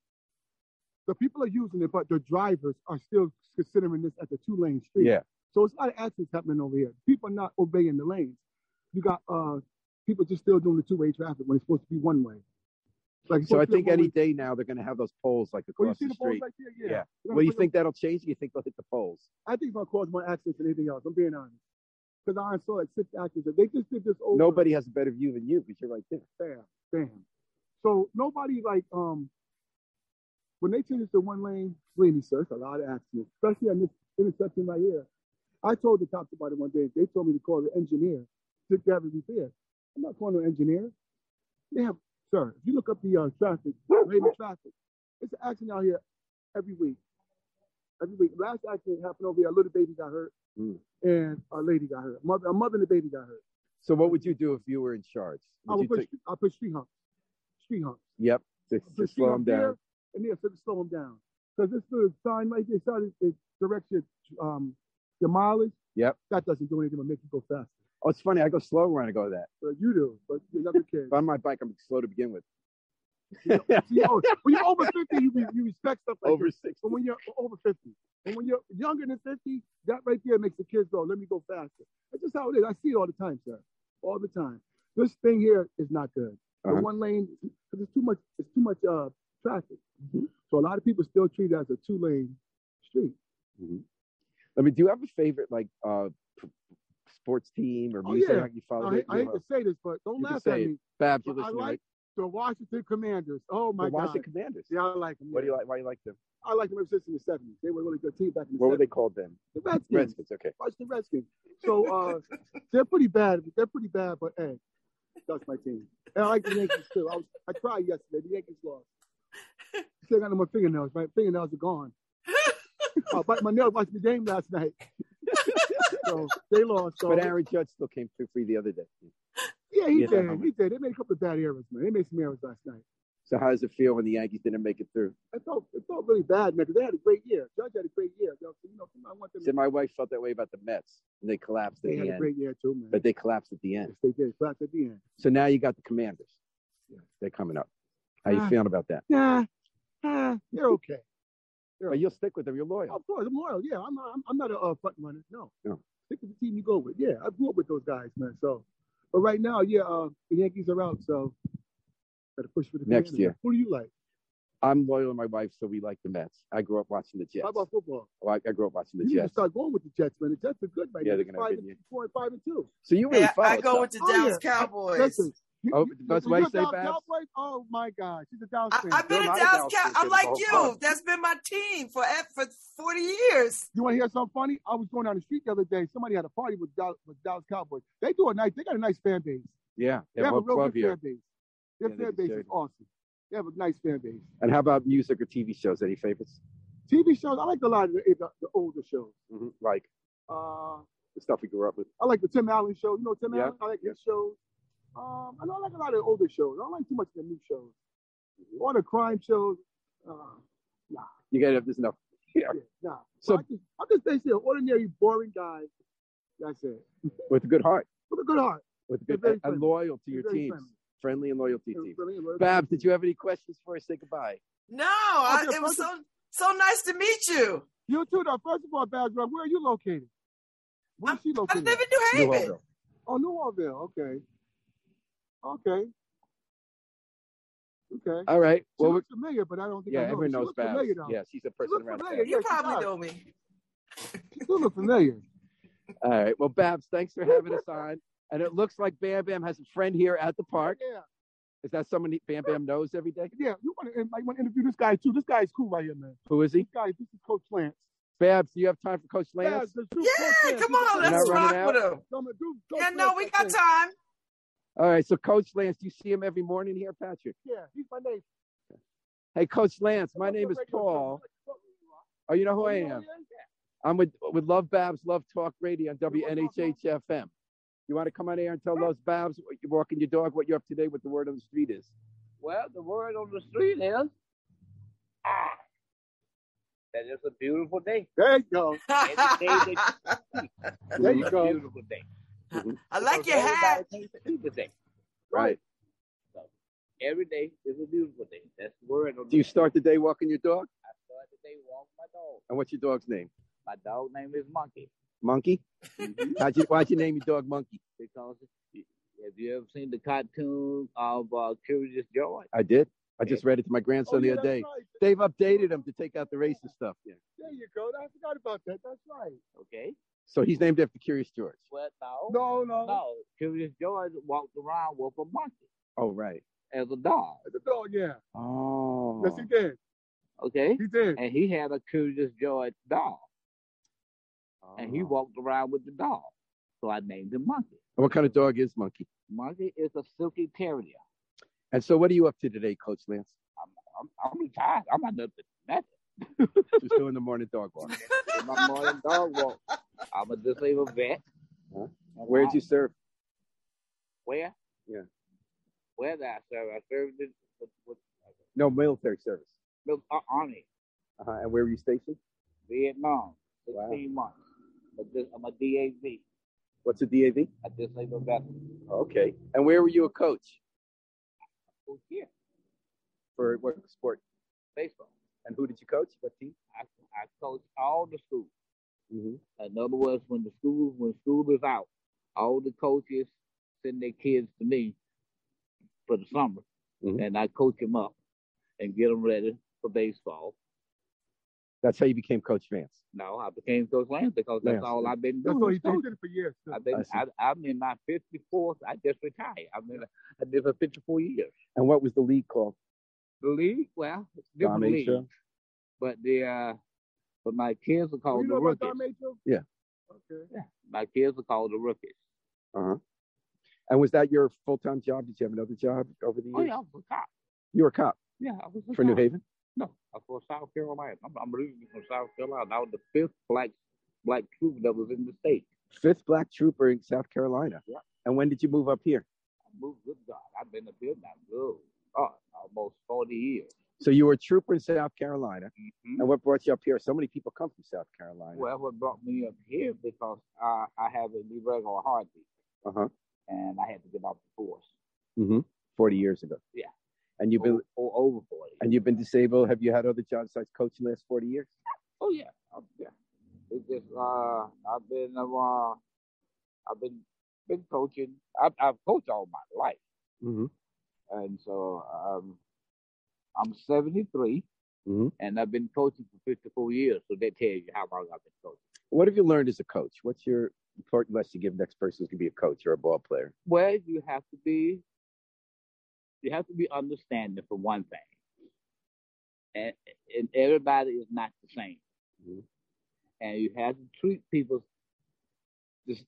The people are using it, but the drivers are still considering this as a two-lane street. Yeah. So it's a lot of accidents happening over here. People are not obeying the lanes. You got uh people just still doing the two-way traffic when it's supposed to be one way. Like So I supposed to be think any day now they're going to have those poles like across the the street. right there? Yeah. Yeah. Well, you think that'll change? You think they'll hit the poles? I think it's gonna cause more accidents than anything else. I'm being honest. Because I saw like six accidents. They just did this over. Nobody has a better view than you because you're right there. Bam, bam. So nobody like um when they change it to one lane, believe me, sir, it's a lot of accidents, especially on this intersection right here. I told the cops about it one day. They told me to call the engineer to have it repaired. I'm not calling an engineer. They have, sir, if you look up the uh, traffic, rated traffic, it's an accident out here every week. Every week. Last accident happened over here. A little baby got hurt, Mm. and a lady got hurt. Mother, a mother and a baby got hurt. So what would you do if you were in charge? I Would would put, take- I put street humps. Street humps. yep, to, to slow them down. there, And so to slow them down. Because this little sign right there, it directs your um your mileage. Yep. That doesn't do anything but make you go faster. Oh, it's funny. I go slow when I go to that. But you do, but kids. If I'm on my bike, I'm slow to begin with. See, oh, when you're over 50, you, you respect stuff like Over this. 60. But when you're over 50, and when you're younger than 50, that right there makes the kids go, let me go faster. That's just how it is. I see it all the time, sir. All the time. This thing here is not good. The Uh-huh. one lane, because it's too much, it's too much uh, traffic. So a lot of people still treat it as a two lane street. I mean, do you have a favorite like uh sports team or Oh, music yeah. like you follow? I, that hate- I hate love? to say this, but don't You laugh say at me. Babz, I like right? the Washington Commanders. Oh my the God. Washington Commanders. Yeah, I like them. What do you like? Why do you like them? I like them ever since in the 70s. They were a really good team back in the What 70s. were they called then? The Redskins. Redskins. Okay. Watch the Redskins. So uh, they're pretty bad. They're pretty bad, but hey, that's my team. And I like the Yankees too. I was I cried yesterday. The Yankees lost. Still got no more fingernails. My fingernails are gone. I bite my nails watching the game last night. So they lost. So But Aaron Judge still came through for you the other day. yeah, he Yeah, did. that He did. They made a couple of bad errors, man. They made some errors last night. So how does it feel when the Yankees didn't make it through? It felt it felt really bad, man, because they had a great year. Judge had a great year. You know, so, you know I want them. So my wife felt that way about the Mets, and they collapsed at They the had a end. great year too, man. But they collapsed at the end. yes, they did. But at the end. So now you got the Commanders. Yeah. They're coming up. How you Ah. feeling about that? Nah, nah, you're okay. But you'll stick with them. You're loyal. Of course, I'm loyal. Yeah, I'm not, I'm, I'm not a uh, front runner. No. No. Stick with the team you go with. Yeah, I grew up with those guys, man. So, but right now, yeah, uh, the Yankees are out, so better push for the Next Commanders. year. Who do you like? I'm loyal to my wife, so we like the Mets. I grew up watching the Jets. How about football? Oh, I, I grew up watching the Jets. you need to start going with the Jets, man. The Jets are good right Yeah, now. they're gonna have five and four and five and two. So you really Yeah, follow I go stuff. with the Oh, Dallas yeah. Cowboys. Listen, you, Oh, you, that's you, why you're you a say Dallas Cowboys? Oh my gosh, she's a Dallas I, fan. I've been a not a Dallas Dallas Cow. fan, I'm like you. fun. That's been my team for for 40 years. You want to hear something funny? I was going down the street the other day. Somebody had a party with Dallas, with Dallas Cowboys. They do a nice. They got a nice fan base. Yeah, They they have have a a real good here. fan base. Their Yeah, they fan base is it. awesome. They have a nice fan base. And how about music or TV shows? Any favorites? TV shows. I like a lot of the, the, the older shows. hmm Like Uh, the stuff we grew up with. I like the Tim Allen show. You know Tim Yeah, Allen? I like yeah. his shows. Um, I don't like a lot of older shows. I don't like too much of the new shows. All the crime shows. Uh, You gotta have this enough. Yeah. yeah, nah. So- So I just, I'm just basically an ordinary, boring guy. That's it. With a good heart. With a good heart. With a good very and friendly. loyal to your very teams. friendly. Friendly and loyal to your teams. loyal Babz, did you have any questions before I say goodbye? No, I, it was first so So nice to meet you. You too, though. First of all, Babz, where are you located? Where's she I located? live in New Haven. Newellville. Oh, New Orleans. Okay. Okay. Okay. All right. She Well, we- looks familiar, but I don't think yeah, I know. everyone She knows Babz. familiar, though. Yeah, she's a person around familiar. You Yeah, probably know me. She look familiar. All right. Well, Babz, thanks for having us on. And it looks like Bam Bam has a friend here at the park. Yeah. Is that someone Bam Bam knows every day? Yeah. You want to might want to interview this guy too. This guy's cool right here, man. Who is he? This guy, this is Coach Lance. Babz, do you have time for Coach Lance? Babz, Yeah, Coach Lance. come on, You're let's rock with him. Come on, dude, Coach Yeah, no, we got time. All right. So, Coach Lance, do you see him every morning here, Patrick? Yeah, he's my neighbor. Hey, Coach Lance, my name is Paul. Oh, you know who I am? I'm with with Love Babz Love Talk Radio on WNHH FM. You want to come on air and tell Love Babz what you're walking your dog, what you're up to date, what the word on the street is? Well, the word on the street is ah, that it's a beautiful day. There you go. Every day that There you go. beautiful day. I like Because your hat. everybody thinks it's day. Right. Every day is a beautiful day. That's the word on Do you start the day walking your dog? I start the day walk my dog. And what's your dog's name? My dog name is Monkey Monkey? How'd you, why'd you name your dog Monkey? because have you ever seen the cartoon of uh, Curious George? I did. I just read it to my grandson Oh, the other day. right. They've updated him to take out the racist stuff. Yeah. There you go. I forgot about that. That's right. Okay. So he's named after Curious George. Well, no, No, no. no. Curious George walked around with a monkey Oh, right. as a dog. As a dog, yeah. Oh. Yes, he did. Okay. He did. and he had a Curious George dog, and he Oh. walked around with the dog. So I named him Monkey. And What kind of dog is Monkey? Monkey is a silky terrier. And so, what are you up to today, Coach Lance? I'm, I'm, I'm retired. I'm not nothing. nothing. Just doing the morning dog walk. My morning dog walk. I'm a disabled vet. Huh? Where'd you serve? Where? Yeah. Where did I serve? I served in with, with, No, military service. uh, Army, Uh-huh. And where were you stationed? Vietnam, Wow. 16 months. But this, I'm a DAV, What's a DAV? a disabled veteran. Okay. And where were you a coach Oh, yeah, for what sport? baseball. And who did you coach? What team? I, I coach all the schools. Mm-hmm. In other words, when the school when school is out, all the coaches send their kids to me for the summer, Mhm. and I coach them up and get them ready for baseball. That's how you became Coach Vance. No, I became Coach Lance because that's Lance, all. I've been That's doing. what he did. He did it for years. too. I've been, I I, I'm in my 54th. I just retired. I'm in. I did for 54 years. And what was the league called? The league, well, it's different Dom leagues, but the uh, but my kids are Oh, called you the know about rookies. Don Major? Yeah. Okay. My kids are called the rookies. Uh-huh. And was that your full-time job? Did you have another job over the years? Oh yeah, I was a cop. You were a cop Yeah, I was a for New. Haven? No, I'm from South Carolina. I'm, I'm originally from South Carolina. I was the fifth black black troop that was in the state. Fifth black trooper in South Carolina. Yeah. And when did you move up here? I moved good God. I've been up here now good. God, almost 40 years. So you were a trooper in South Carolina. Mhm. And what brought you up here? So many people come from South Carolina. Well, what brought me up here because I, I have an irregular heartbeat uh-huh. and I had to get off the force. Mm-hmm. 40 years ago. Yeah. And you've been O- o- over 40. and you've been disabled. Have you had other jobs besides coaching the last 40 years? Oh yeah, oh, yeah. It's just uh, I've been uh, I've been been coaching. I've, I've coached all my life. Mm-hmm. And so um, I'm 73, Mhm. and I've been coaching for 54 years. So that tells you how long I've been coaching. What have you learned as a coach? What's your important lesson you give the next person who's going to be a coach or a ball player? Well, you have to be, you have to be understanding for one thing, and and everybody is not the same, Mhm. and you have to treat people just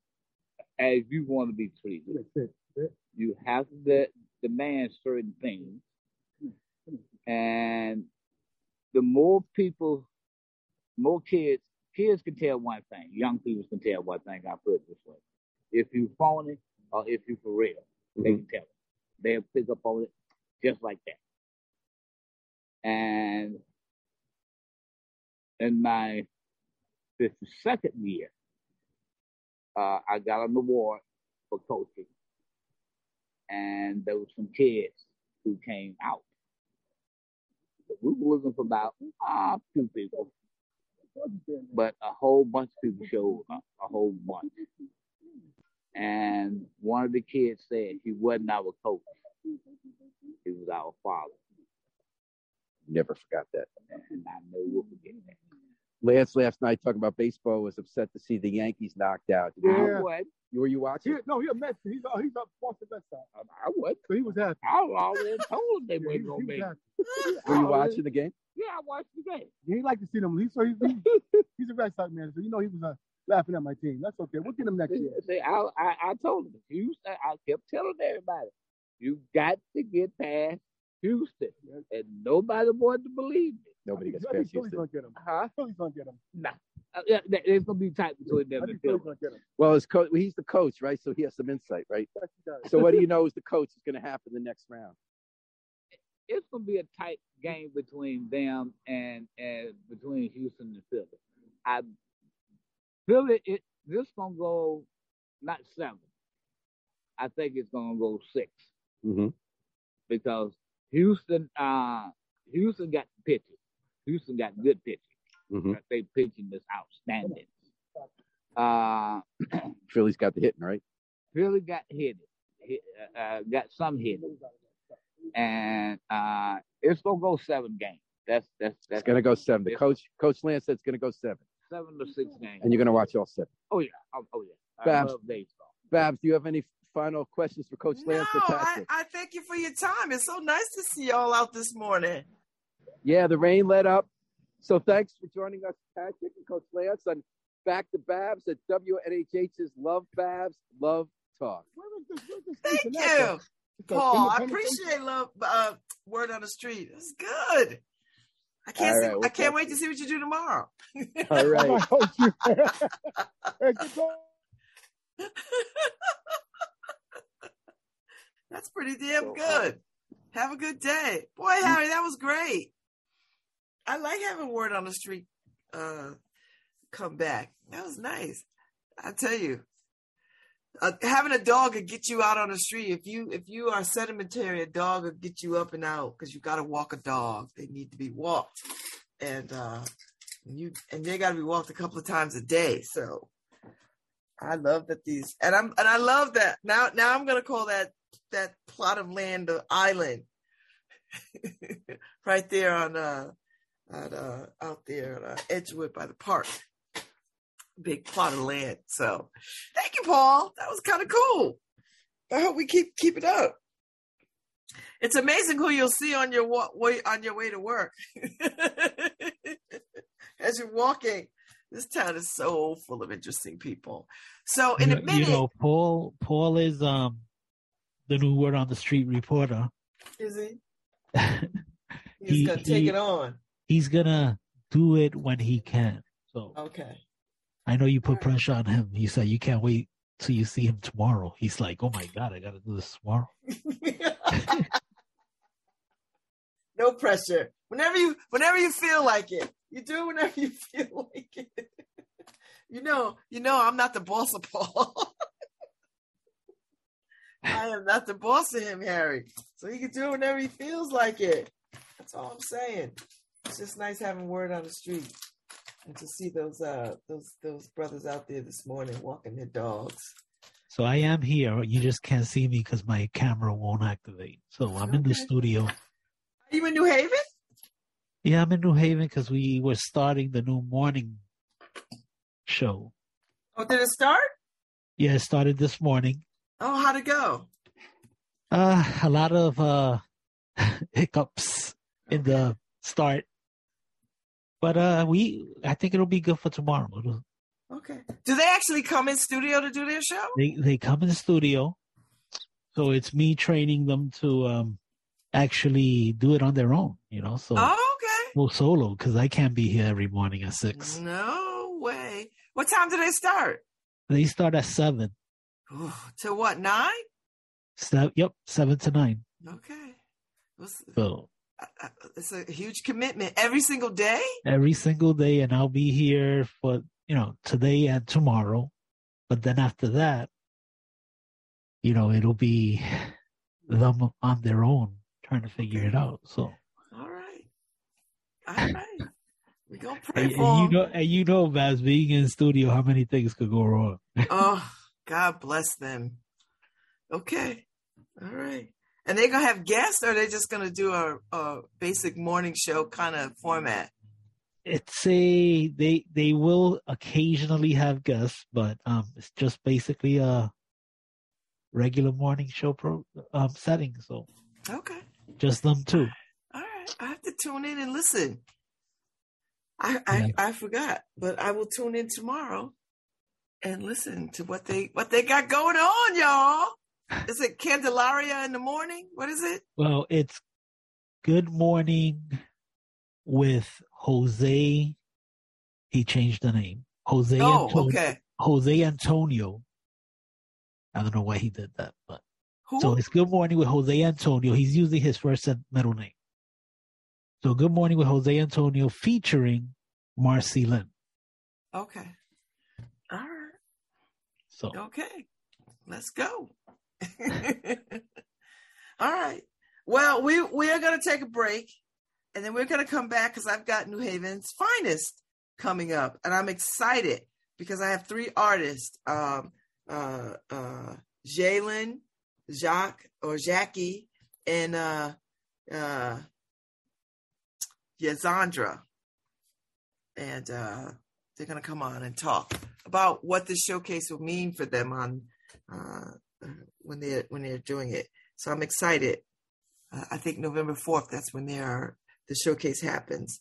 as you want to be treated. That's it. you have to de- demand certain things. And the more people, more kids, kids can tell one thing, young people can tell one thing, I put it this way. If you phony or if you for real, they Mhm. can tell it. They'll pick up on it just like that. And in my 52nd year, uh, I got an award for coaching and there were some kids who came out. We were looking for about ah, two people, but a whole bunch of people showed up, a whole bunch. And one of the kids said he wasn't our coach; he was our father, Never forgot that. and I know we'll forget that. Lance last night talking about baseball was upset to see the Yankees knocked out. Did you- Yeah. I was, Were you watching? He, no, he a Mets. He's uh, he's up Boston Red Sox. I was, So he was happy. I already told him they Yeah, he, wasn't gonna make. it. Were you watching the game? Yeah, I watched the game. He liked to see them. He so he's he, he's a Red Sox man. So you know he was uh, laughing at my team. That's okay. We'll get him next year. See, I, I, I told him Houston, I kept telling everybody, you got to get past Houston. And nobody wanted to believe me. Nobody I gets think, I think Philly's Houston. gonna get him. Huh? Philly's gonna get him. Nah. Uh, yeah, there- there's going to be tight between them I and think Philly. Gonna get him. Well, his coach, he's the coach, right? So he has some insight, right? Yes, he does. So what do you know is the coach is going to happen the next round? It's going to be a tight game between them and, and between Houston and Philly. I Philly, it, this going to go not seven. I think it's going to go six. Mm-hmm. because Houston, uh, Houston got the pitching. Houston got good pitching. Mm-hmm. They pitching is outstanding. Uh, Philly's got the hitting, right? Philly got hit, hit uh, got some hit, and uh, it's gonna go seven games. That's that's that's It's going to go seven. The coach, Coach Lance said it's going to go seven, seven to six games. and you're going to watch all seven. oh yeah, oh, oh yeah. I Babz. love baseball. Babz, do you have any final questions for Coach No, Lance or I, I thank you for your time. It's so nice to see y'all out this morning. Yeah, the rain let up. So thanks for joining us, Patrick and Coach Lance, on Back to Babz at WNHH's Love Babz, Love Talk. Where is this? Where's this Thank you, at, though? It's a Paul. I appreciate love. Uh, word on the street. It's good. I can't. All see, we'll I can't wait to to see what you do tomorrow. All I right. might host you. Hey, good going. That's pretty damn So, good. Have a good day. Boy, Harry, that was great. I like having word on the street uh come back. That was nice. I tell you. Uh, having a dog could get you out on the street. If you if you are sedimentary, a dog will get you up and out because you got to walk a dog. They need to be walked, and uh, and you and they got to be walked a couple of times a day. So I love that these and I'm and I love that now. Now I'm gonna call that that plot of land the island right there on uh at uh out there at uh, Edgewood by the park. Big plot of land. So thank you, Paul. That was kind of cool. I hope we keep keep it up. It's amazing who you'll see on your wa- way on your way to work. As you're walking, this town is so full of interesting people. So in you, a minute, you know, Paul Paul is um the new word on the street reporter. is he? He's He- gonna take he- it on. He's gonna do it when he can. So Okay. I know you put pressure on him. He said you can't wait till you see him tomorrow. He's like, oh my god, I gotta do this tomorrow. no pressure. Whenever you whenever you feel like it. You do whenever you feel like it. You know, you know I'm not the boss of Paul. I am not the boss of him, Harry. So he can do it whenever he feels like it. That's all I'm saying. It's just nice having word on the street. And to see those uh those those brothers out there this morning walking their dogs. So I am here. You just can't see me because my camera won't activate. So I'm in the Okay. studio. Are you in New Haven? Yeah, I'm in New Haven because we were starting the new morning show. Oh, did it start? Yeah, it started this morning. Oh, how'd it go? Uh, a lot of uh hiccups in the start, but uh, we I think it'll be good for tomorrow. It'll- Okay. Do they actually come in studio to do their show? They they come in the studio, so it's me training them to um actually do it on their own. You know, so Oh, okay. well solo because I can't be here every morning at six. No way. What time do they start? They start at seven. To what, nine? Se- yep, seven to nine. Okay. What's- So It's a huge commitment. Every single day? every single day, and I'll be here for you know today and tomorrow. But then after that, you know, it'll be them on their own trying to figure it out. So All right. All right. We gonna pray And, for and you know, and you know, Babz, being in studio, how many things could go wrong? oh, God bless them. Okay. All right. And they're gonna have guests, or they're just gonna do a, a basic morning show kind of format. It's a they they will occasionally have guests, but um, it's just basically a regular morning show pro um setting. So Okay. just them two. All right. I have to tune in and listen. I I, Yeah. I forgot, but I will tune in tomorrow and listen to what they what they got going on, y'all. Is it Candelaria in the morning? What is it? Well, it's Good Morning with Jose. He changed the name. Jose Oh, Antonio. okay. Jose Antonio. I don't know why he did that, but Who? so it's Good Morning with Jose Antonio. He's using his first and middle name. So Good Morning with Jose Antonio featuring Marcy Lynn. okay. So Okay, let's go. All right. Well, we we are going to take a break, and then we're going to come back because I've got New Haven's finest coming up, and I'm excited because I have three artists: um, uh, uh, Jalen, Jacques, or Jackie, and uh, uh, Yazandra, and uh, they're going to come on and talk about what the showcase will mean for them on uh, when they're when they're doing it. So I'm excited. Uh, I think November fourth. That's when they are the showcase happens,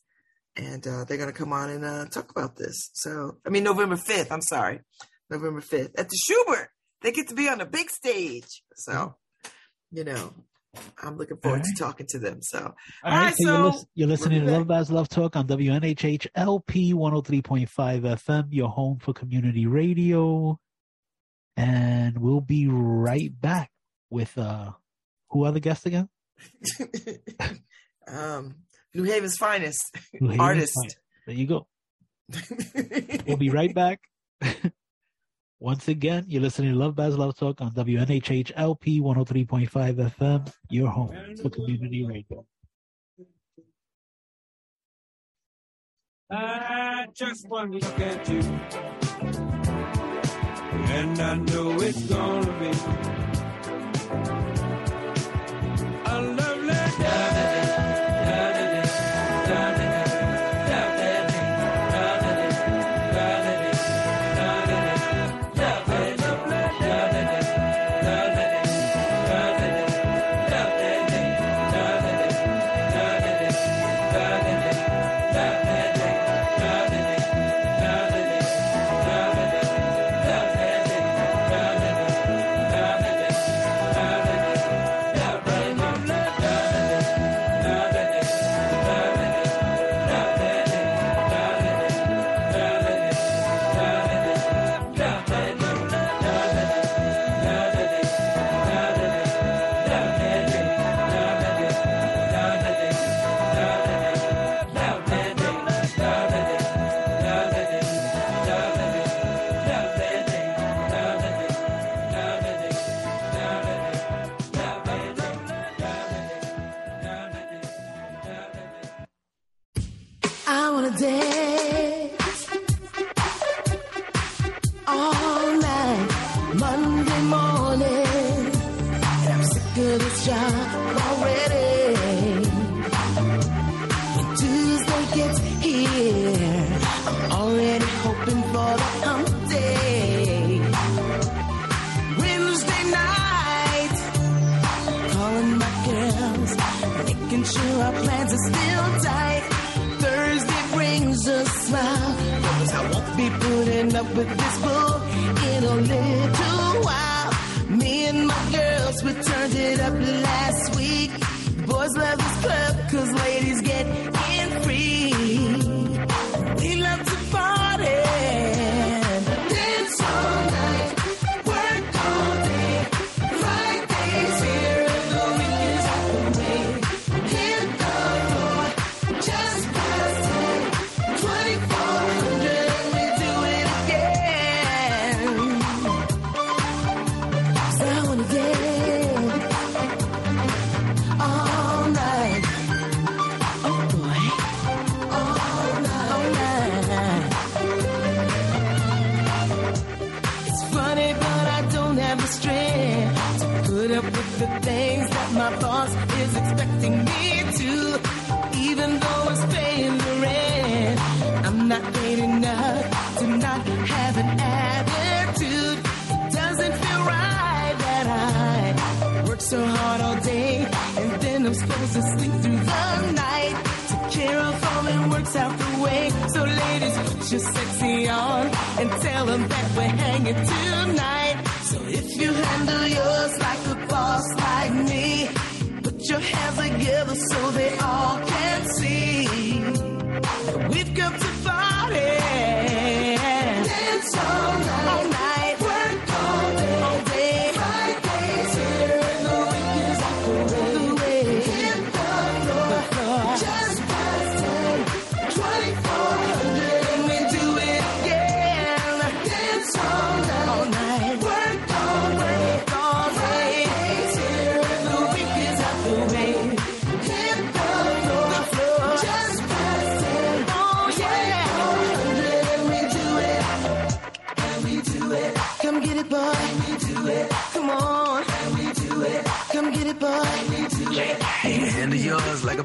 and uh, they're going to come on and uh, talk about this. So I mean November fifth. I'm sorry, November fifth at the Shubert. They get to be on the big stage. So you know, I'm looking forward Alright. to talking to them. So All All right, right, so, you're, you're listening to Love Babz Love Talk on WNHH LP 103.5 FM, your home for community radio. And we'll be right back with uh who are the guests again? um, New Haven's finest New Haven's artist. Finest. There you go. We'll be right back. Once again, you're listening to Love Babz Love Talk on WNHH LP 103.5 FM, your home for community radio. I just one look at you, and I know it's gonna be hands together so they all can see that we've come to party. Dance all night,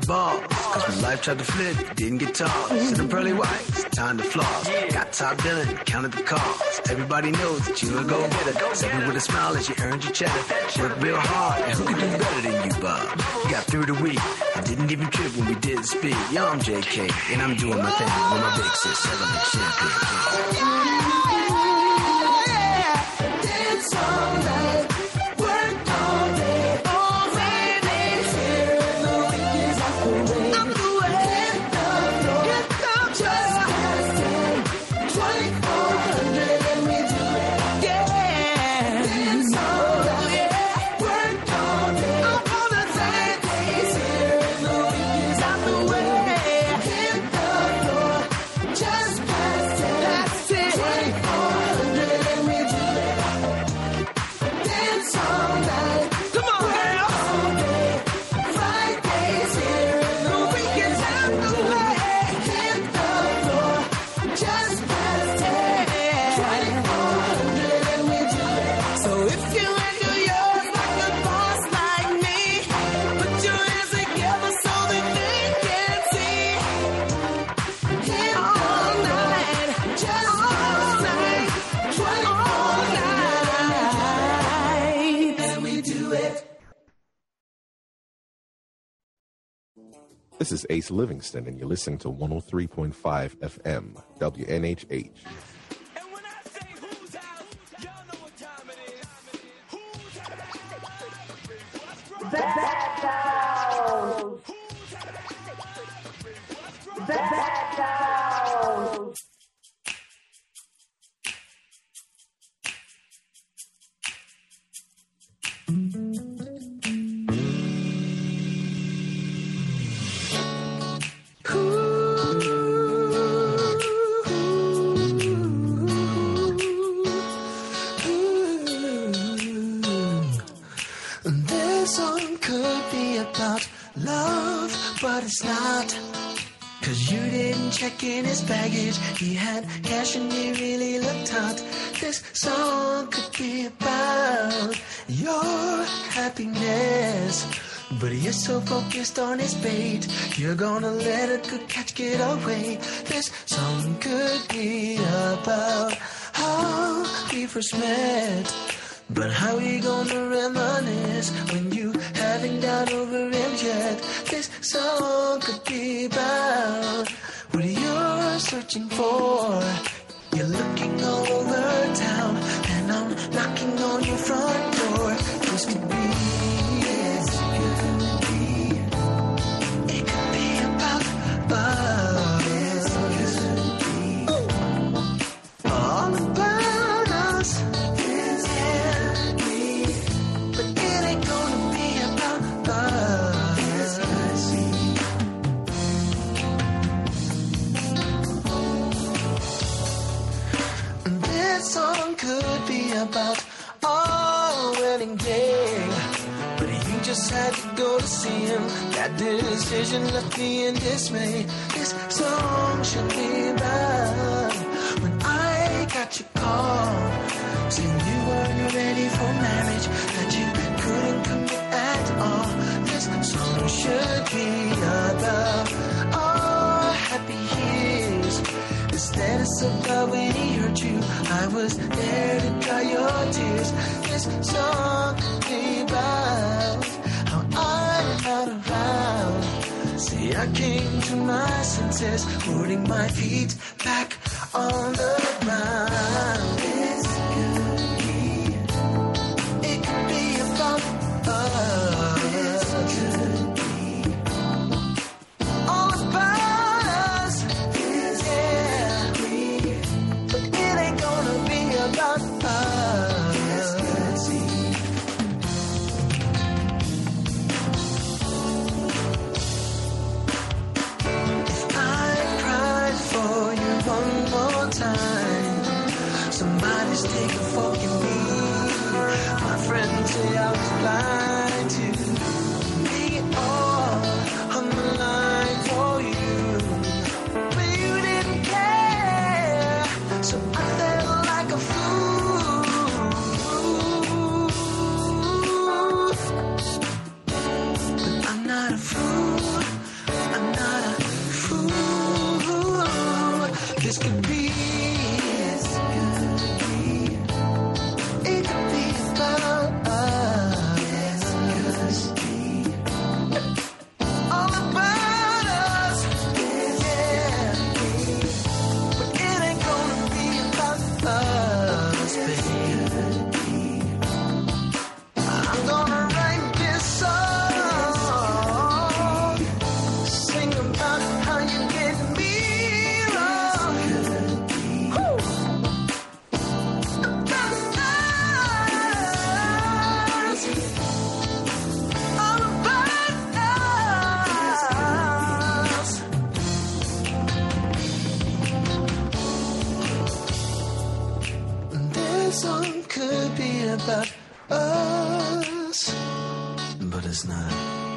boss. Cause when life tried to flip, didn't get tossed. In the pearly whites, time to floss. Got top billing, counted the cost. Everybody knows that you a go getter. It with a smile as you earned your cheddar. Work real hard, and who could do better than you, Bob? You got through the week. I didn't even trip when we did speak. Yo, I'm JK, and I'm doing my thing with my big sis, selling champagne. Dance all night, is Ace Livingston, and you're listening to 103.5 FM, WNHH. This about love, but it's not. Cause you didn't check in his baggage. He had cash and he really looked hot. This song could be about your happiness. But you're so focused on his bait, you're gonna let a good catch get away. This song could be about how we first met. But how we gonna reminisce when you haven't got over him yet? This song could be about what you're searching for. You're looking all over town, and I'm knocking on your front door. This could about our wedding day. But you just had to go to see him. That decision left me in dismay. This song should be about when I got your call. Saying you weren't ready for marriage, that you couldn't commit at all. This song should be about. status of love when he hurt you. I was there to dry your tears. This song came about how I'm not around. See, I came to my senses, putting my feet back on the ground. song could be about us, but it's not.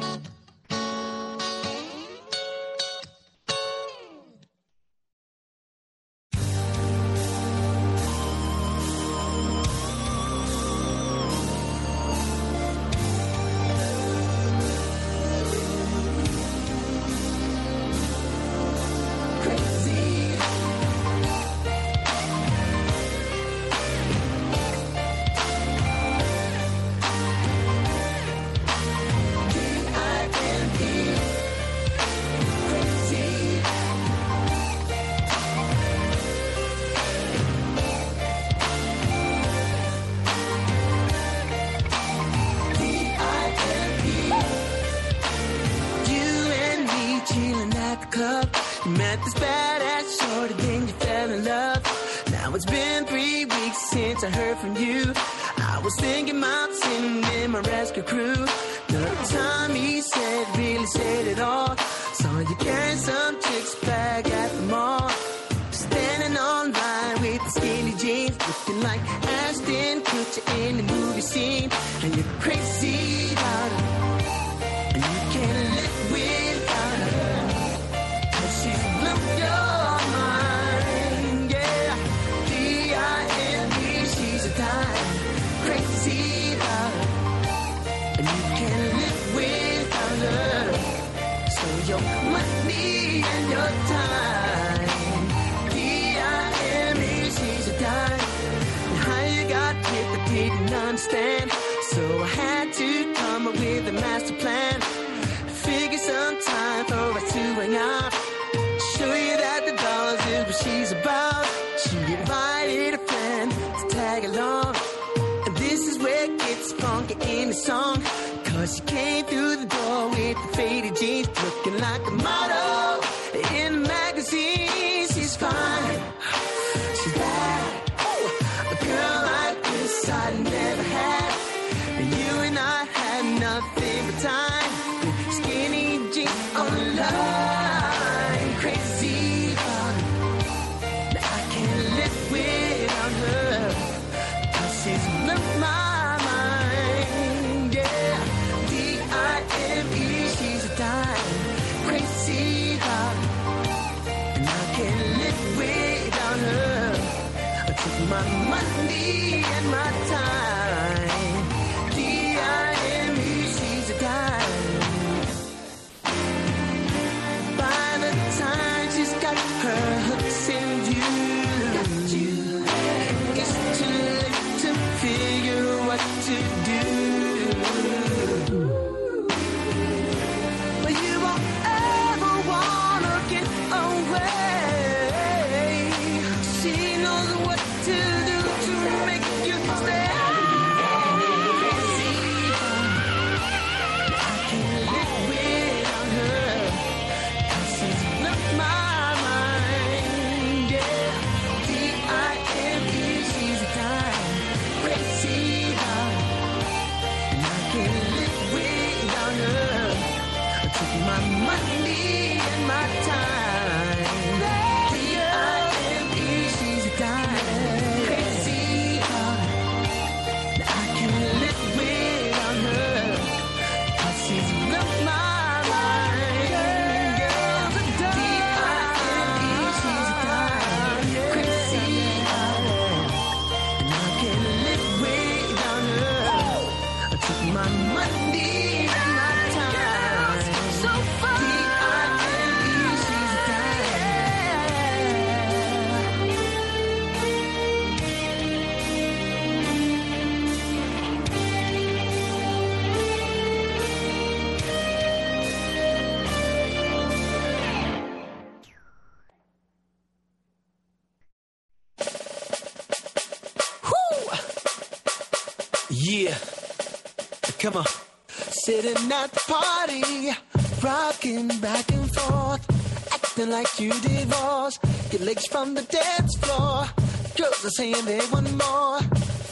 Saying they want more.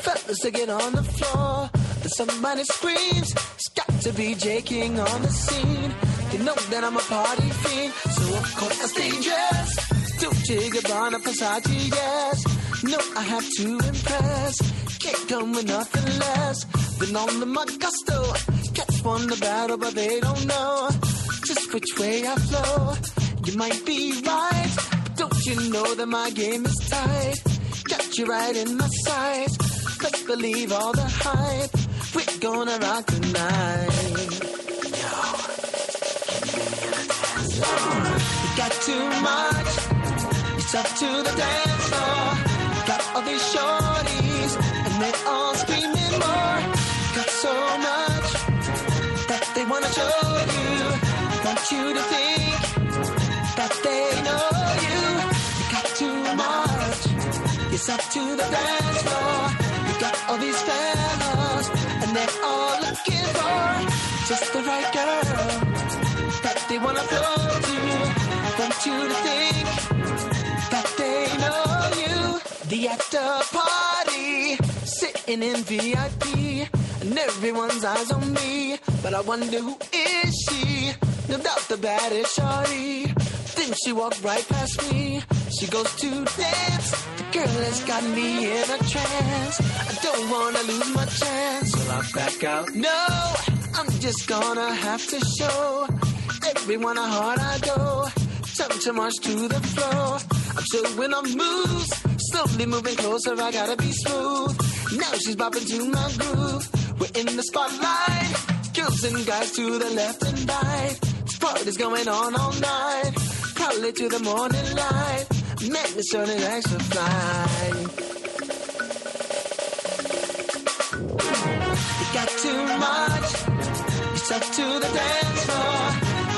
Fellas are get on the floor. But somebody screams, it's got to be Jaking on the scene. You know that I'm a party fiend, so of course I stay dressed. Dolce Gabbana, Versace, yes. No, I have to impress. Can't come with nothing less than on the my gusto. Cats won the battle, but they don't know just which way I flow. You might be right, don't you know that my game is tight? You right in my sights. Let's believe all the hype. We're gonna rock tonight. You got too much. It's up to the dance floor. Got all these shorties, and they all screaming more. Got so much that they wanna show you. Want you to think that they It's up to the dance floor. You got all these fellas, and they're all looking for just the right girl that they wanna flow to. Want you to think that they know you. The after party, sitting in VIP, and everyone's eyes on me. But I wonder who is she? No doubt the baddest shawty. Then she walked right past me. She goes to dance. Girl has got me in a trance. I don't wanna lose my chance. Will I back out? No, I'm just gonna have to show everyone how hard I go. Jump to march to the floor. I'm showing on moves, slowly moving closer. I gotta be smooth. Now she's bopping to my groove. We're in the spotlight, girls and guys to the left and right. This party's going on all night, probably to the morning light. Man, it's turning extra fly. You got too much. It's up to the dance floor.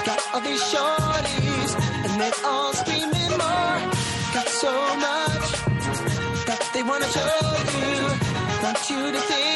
Got all these shorties, and they're all screaming more. Got so much that they wanna show you. Want you to think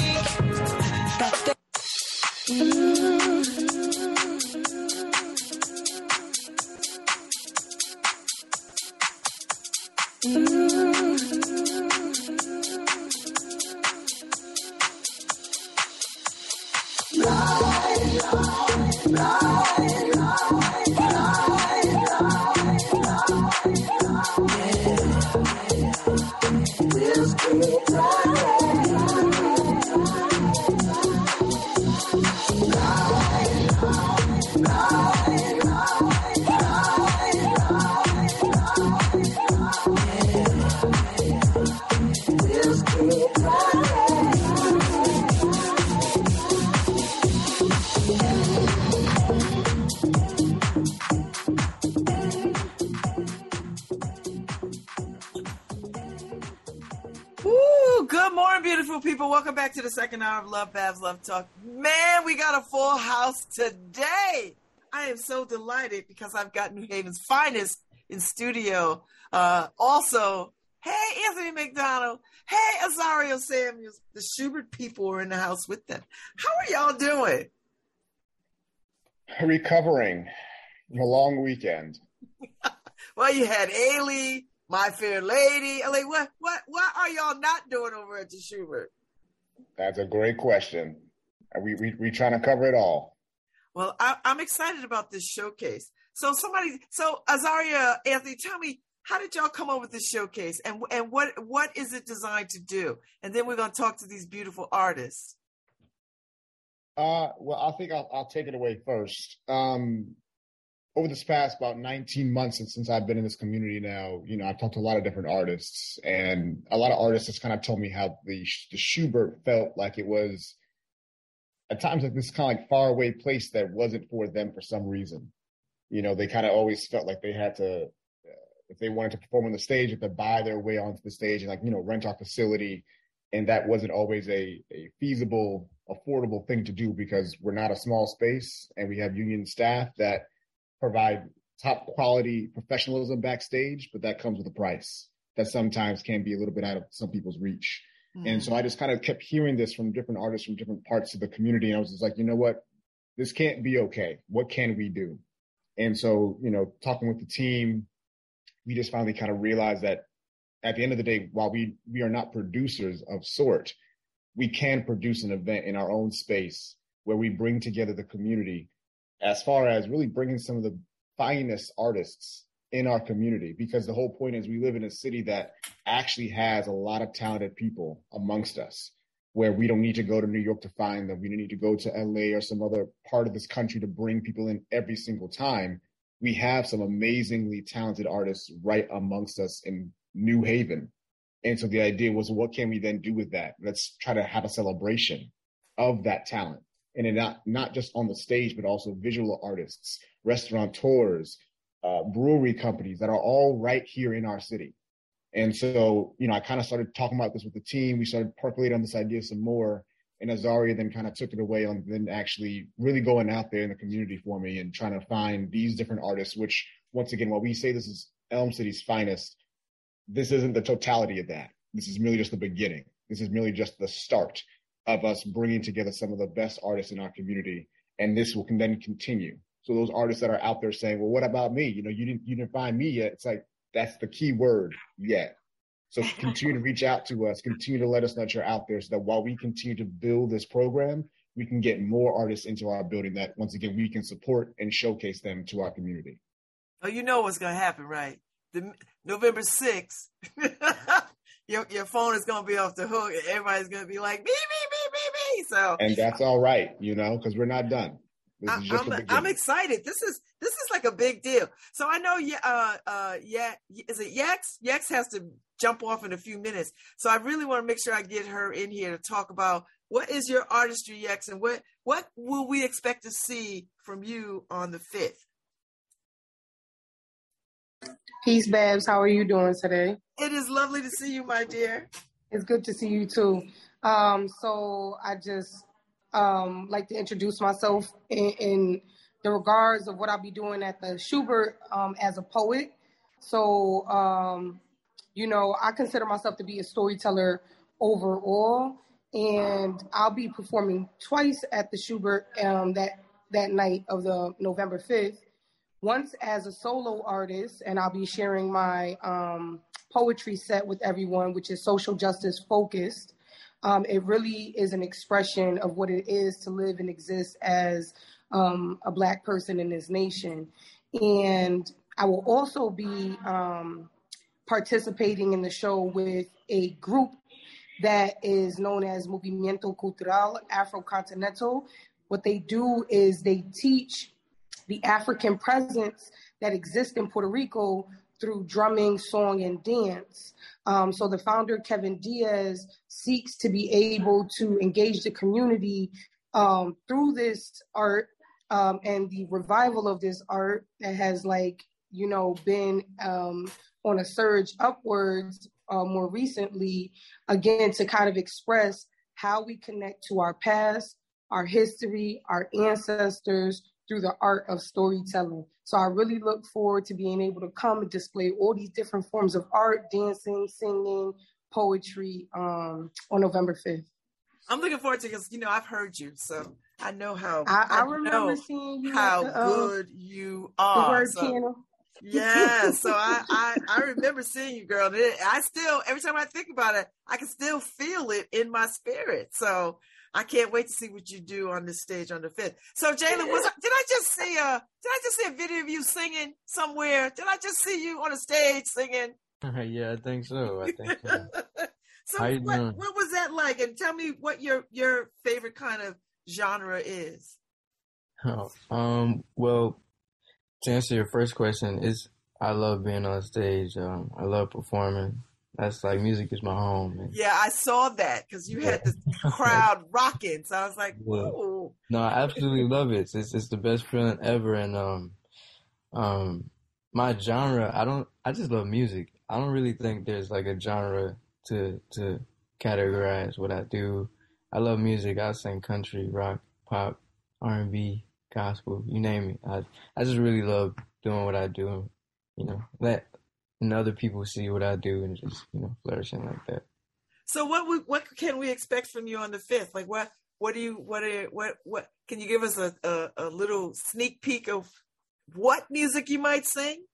second hour of Love Babz Love Talk. Man, we got a full house today. I am so delighted because I've got New Haven's finest in studio. Uh, also, hey, Anthony McDonald. Hey, Azario Samuels. The Shubert people are in the house with them. How are y'all doing? Recovering from a long weekend. Well, you had Ailey, My Fair Lady. I'm like, what, what, what are y'all not doing over at the Shubert? That's a great question. We we we trying to cover it all. Well, I, I'm excited about this showcase. So somebody, so Azaria, Anthony, tell me, how did y'all come up with this showcase, and and what what is it designed to do? And then we're gonna talk to these beautiful artists. Uh, well, I think I'll, I'll take it away first. Um, over this past about 19 months and since I've been in this community now, you know, I've talked to a lot of different artists, and a lot of artists has kind of told me how the the Shubert felt like it was at times like this kind of like far away place that wasn't for them for some reason. You know, they kind of always felt like they had to, uh, if they wanted to perform on the stage, have to buy their way onto the stage and like you know rent our facility, and that wasn't always a a feasible, affordable thing to do because we're not a small space and we have union staff that provide top quality professionalism backstage, but that comes with a price that sometimes can be a little bit out of some people's reach. And so mm. I just kind of kept hearing this from different artists from different parts of the community. And I was just like, you know what? This can't be okay. What can we do? And so, you know, talking with the team, we just finally kind of realized that at the end of the day, while we we are not producers of sort, we can produce an event in our own space where we bring together the community as far as really bringing some of the finest artists in our community because the whole point is we live in a city that actually has a lot of talented people amongst us where we don't need to go to New York to find them. We don't need to go to LA or some other part of this country to bring people in every single time. We have some amazingly talented artists right amongst us in New Haven. And so the idea was, what can we then do with that? Let's try to have a celebration of that talent. And not, not just on the stage, but also visual artists, restaurateurs, uh, brewery companies that are all right here in our city. And so, you know, I kind of started talking about this with the team. We started percolating on this idea some more. And Azaria then kind of took it away on then actually really going out there in the community for me and trying to find these different artists, which once again, while we say this is Elm City's finest, this isn't the totality of that. This is merely just the beginning. This is merely just the start of us bringing together some of the best artists in our community. And this will can then continue. So those artists that are out there saying, well, what about me? You know, you didn't, you didn't find me yet. It's like, that's the key word yet. So continue to reach out to us, continue to let us know that you're out there so that while we continue to build this program, we can get more artists into our building that once again, we can support and showcase them to our community. Oh, you know what's gonna happen, right? The November sixth, your your phone is gonna be off the hook, and everybody's gonna be like, me. So And that's all right, you know, because we're not done. This I, is just I'm, I'm excited. This is this is like a big deal. So I know, yeah, uh, uh, yeah, is it Yex? Yex has to jump off in a few minutes. So I really want to make sure I get her in here to talk about what is your artistry, Yex, and what what will we expect to see from you on the fifth? Peace, Babz. How are you doing today? It is lovely to see you, my dear. It's good to see you too. Um, so I just um, like to introduce myself in, in the regards of what I'll be doing at the Shubert um, as a poet. So, um, you know, I consider myself to be a storyteller overall, and I'll be performing twice at the Shubert um, that that night of the November fifth. Once as a solo artist, and I'll be sharing my um, poetry set with everyone, which is social justice focused. Um, it really is an expression of what it is to live and exist as um, a Black person in this nation. And I will also be um, participating in the show with a group that is known as Movimiento Cultural Afrocontinental. What they do is they teach the African presence that exists in Puerto Rico through drumming, song, and dance. Um, so the founder, Kevin Diaz, seeks to be able to engage the community um, through this art um, and the revival of this art that has like, you know, been um, on a surge upwards uh, more recently, again, to kind of express how we connect to our past, our history, our ancestors through the art of storytelling. So I really look forward to being able to come and display all these different forms of art, dancing, singing, poetry um, on November 5th. I'm looking forward to because you know I've heard you, so I know how I, I, I remember seeing you how the, uh, good you the are. word So- piano. Yeah, so I, I I remember seeing you, girl. it- I still every time I think about it, I can still feel it in my spirit. So I can't wait to see what you do on the stage on the fifth. So Jalen, was I, did I just see a did I just see a video of you singing somewhere? Did I just see you on a stage singing? yeah, I think so. I think so. So what doing? what was that like? And tell me what your your favorite kind of genre is. Oh, um, well, to answer your first question, is I love being on stage. Um, I love performing. That's like music is my home. And, Yeah, I saw that because you had the crowd rocking. So I was like, Yeah. no, I absolutely love it. It's it's the best feeling ever. And um, um, my genre, I don't. I just love music. I don't really think there's like a genre to to categorize what I do. I love music. I sing country, rock, pop, R and B, gospel, you name it. I I just really love doing what I do. You know, let and other people see what I do and just you know flourishing like that. So what we, what can we expect from you on the fifth? Like what what do you what are what what can you give us a, a, a little sneak peek of what music you might sing?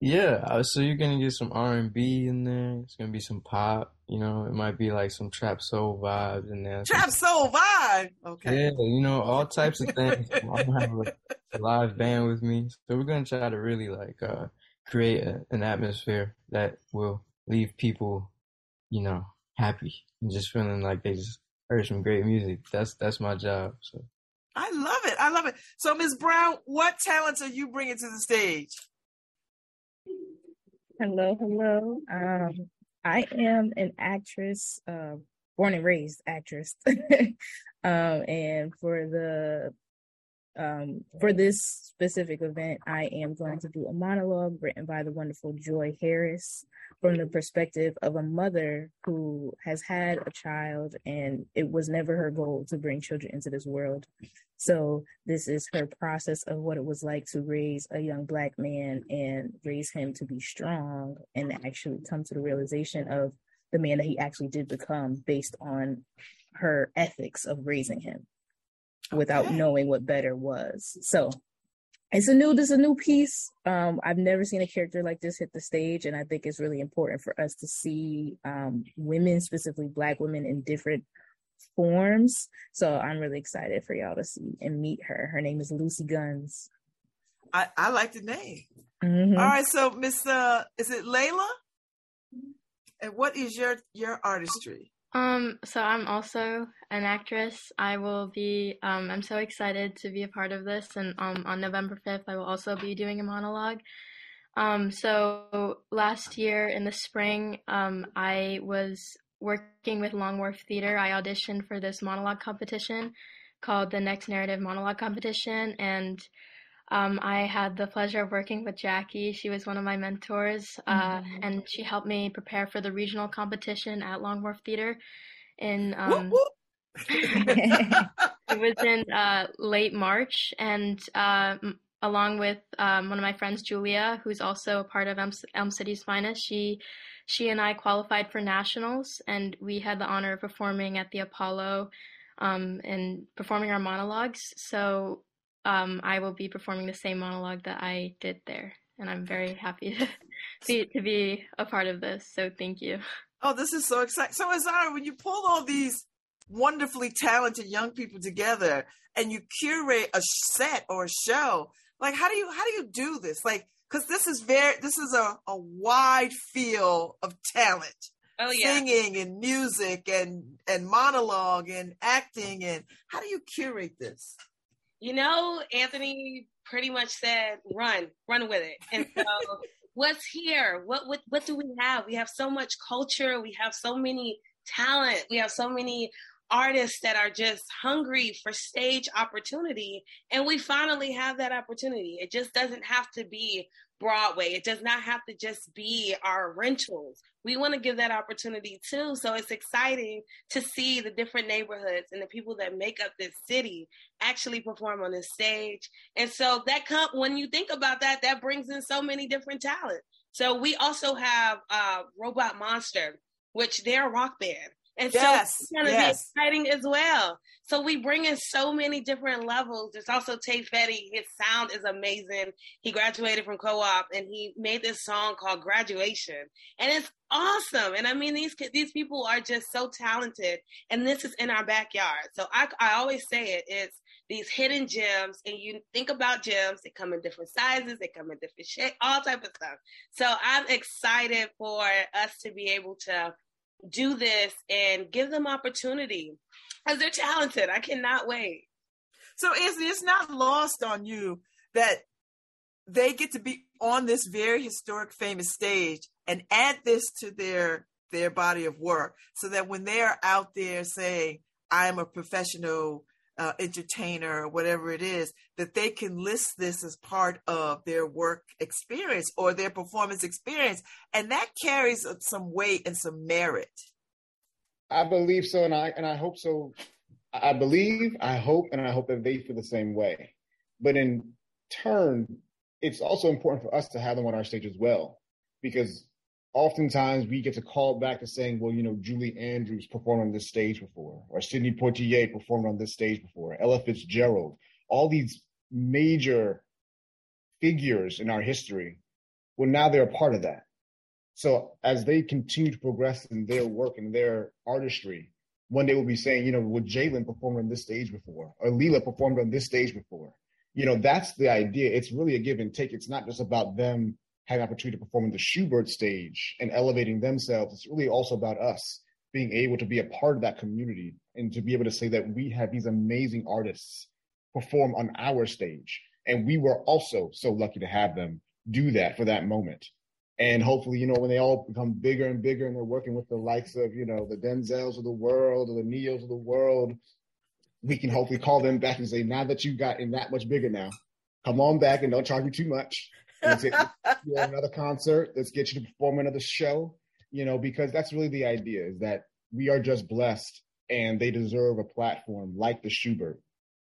Yeah, uh, so you're gonna get some R and B in there. It's gonna be some pop. You know, it might be like some trap soul vibes in there. Trap soul vibe. Okay. Yeah, you know, all types of things. I'm gonna have a, a live band with me, so we're gonna try to really like uh, create a, an atmosphere that will leave people, you know, happy and just feeling like they just heard some great music. That's that's my job. So I love it. I love it. So Ms. Brown, what talents are you bringing to the stage? Hello, hello. Um, I am an actress, uh, born and raised actress. um, and for the um, for this specific event, I am going to do a monologue written by the wonderful Joy Harris from the perspective of a mother who has had a child and it was never her goal to bring children into this world. So this is her process of what it was like to raise a young black man and raise him to be strong and actually come to the realization of the man that he actually did become based on her ethics of raising him without knowing what better was. So it's a new this is a new piece. Um, I've never seen a character like this hit the stage, and I think it's really important for us to see um, women, specifically Black women, in different forms. So I'm really excited for y'all to see and meet her. Her name is Lucy Guns. I, I like the name. Mhm. All right, so Miss uh is it Layla? And what is your your artistry? Um, so I'm also an actress. I will be um I'm so excited to be a part of this and um on November 5th I will also be doing a monologue. Um so last year in the spring um I was working with Long Wharf Theater. I auditioned for this monologue competition called the Next Narrative Monologue Competition and um, I had the pleasure of working with Jackie. She was one of my mentors, uh, Mhm. and she helped me prepare for the regional competition at Long Wharf Theater. In um, it was in uh, late March, and uh, along with um, one of my friends, Julia, who's also a part of Elm, Elm City's Finest, she she and I qualified for nationals, and we had the honor of performing at the Apollo um, and performing our monologues. So um, I will be performing the same monologue that I did there, and I'm very happy to be to be a part of this. So thank you. Oh, this is so exciting. So Azara, when you pull all these wonderfully talented young people together and you curate a set or a show, like how do you how do you do this? Like because this is very this is a, a wide field of talent. Oh, yeah. Singing and music and and monologue and acting and how do you curate this? You know, Anthony pretty much said, "Run, run with it." And so, what's here? What what what do we have? We have so much culture. We have so many talent. We have so many artists that are just hungry for stage opportunity. And we finally have that opportunity. It just doesn't have to be Broadway. It does not have to just be our rentals. We want to give that opportunity too. So it's exciting to see the different neighborhoods and the people that make up this city actually perform on this stage. And so that come when you think about that, that brings in so many different talents. So we also have uh, Robot Monster, which they're a rock band. And Yes, so it's going to yes. be exciting as well. So we bring in so many different levels. There's also Tay Fetty. His sound is amazing. He graduated from co-op and he made this song called Graduation. And it's awesome. And I mean, these these people are just so talented. And this is in our backyard. So I, I always say it, it's these hidden gems and you think about gems, they come in different sizes, they come in different shapes, all type of stuff. So I'm excited for us to be able to do this and give them opportunity because they're talented. I cannot wait. So Anthony, it's not lost on you that they get to be on this very historic, famous stage and add this to their their body of work, so that when they are out there saying, "I am a professional uh, entertainer," whatever it is, that they can list this as part of their work experience or their performance experience, and that carries some weight and some merit. I believe so, and I and I hope so. I believe, I hope, and I hope that they feel the same way. But in turn, it's also important for us to have them on our stage as well, because oftentimes we get to call back to saying, well, you know, Julie Andrews performed on this stage before, or Sidney Poitier performed on this stage before, Ella Fitzgerald, all these major figures in our history. Well, now they're a part of that. So as they continue to progress in their work and their artistry, one day we'll be saying, you know, well, Jalen performed on this stage before, or Leela performed on this stage before. You know, that's the idea. It's really a give and take. It's not just about them having opportunity to perform in the Shubert stage and elevating themselves. It's really also about us being able to be a part of that community and to be able to say that we have these amazing artists perform on our stage. And we were also so lucky to have them do that for that moment. And hopefully, you know, when they all become bigger and bigger and they're working with the likes of, you know, the Denzels of the world or the Neos of the world, we can hopefully call them back and say, now that you've gotten that much bigger now, come on back and don't charge me too much. Get you on another concert. Let's get you to perform another show, you know, because that's really the idea is that we are just blessed and they deserve a platform like the Shubert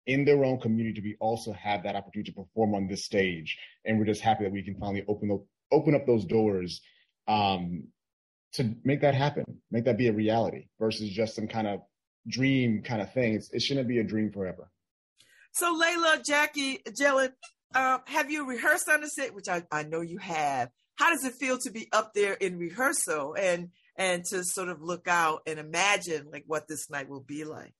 in their own community to be also have that opportunity to perform on this stage. And we're just happy that we can finally open up, open up those doors um, to make that happen, make that be a reality versus just some kind of dream kind of thing. It's, it shouldn't be a dream forever. So Layla, Jackie, Jellen, uh, have you rehearsed on the set? Which I, I know you have. How does it feel to be up there in rehearsal and and to sort of look out and imagine like what this night will be like?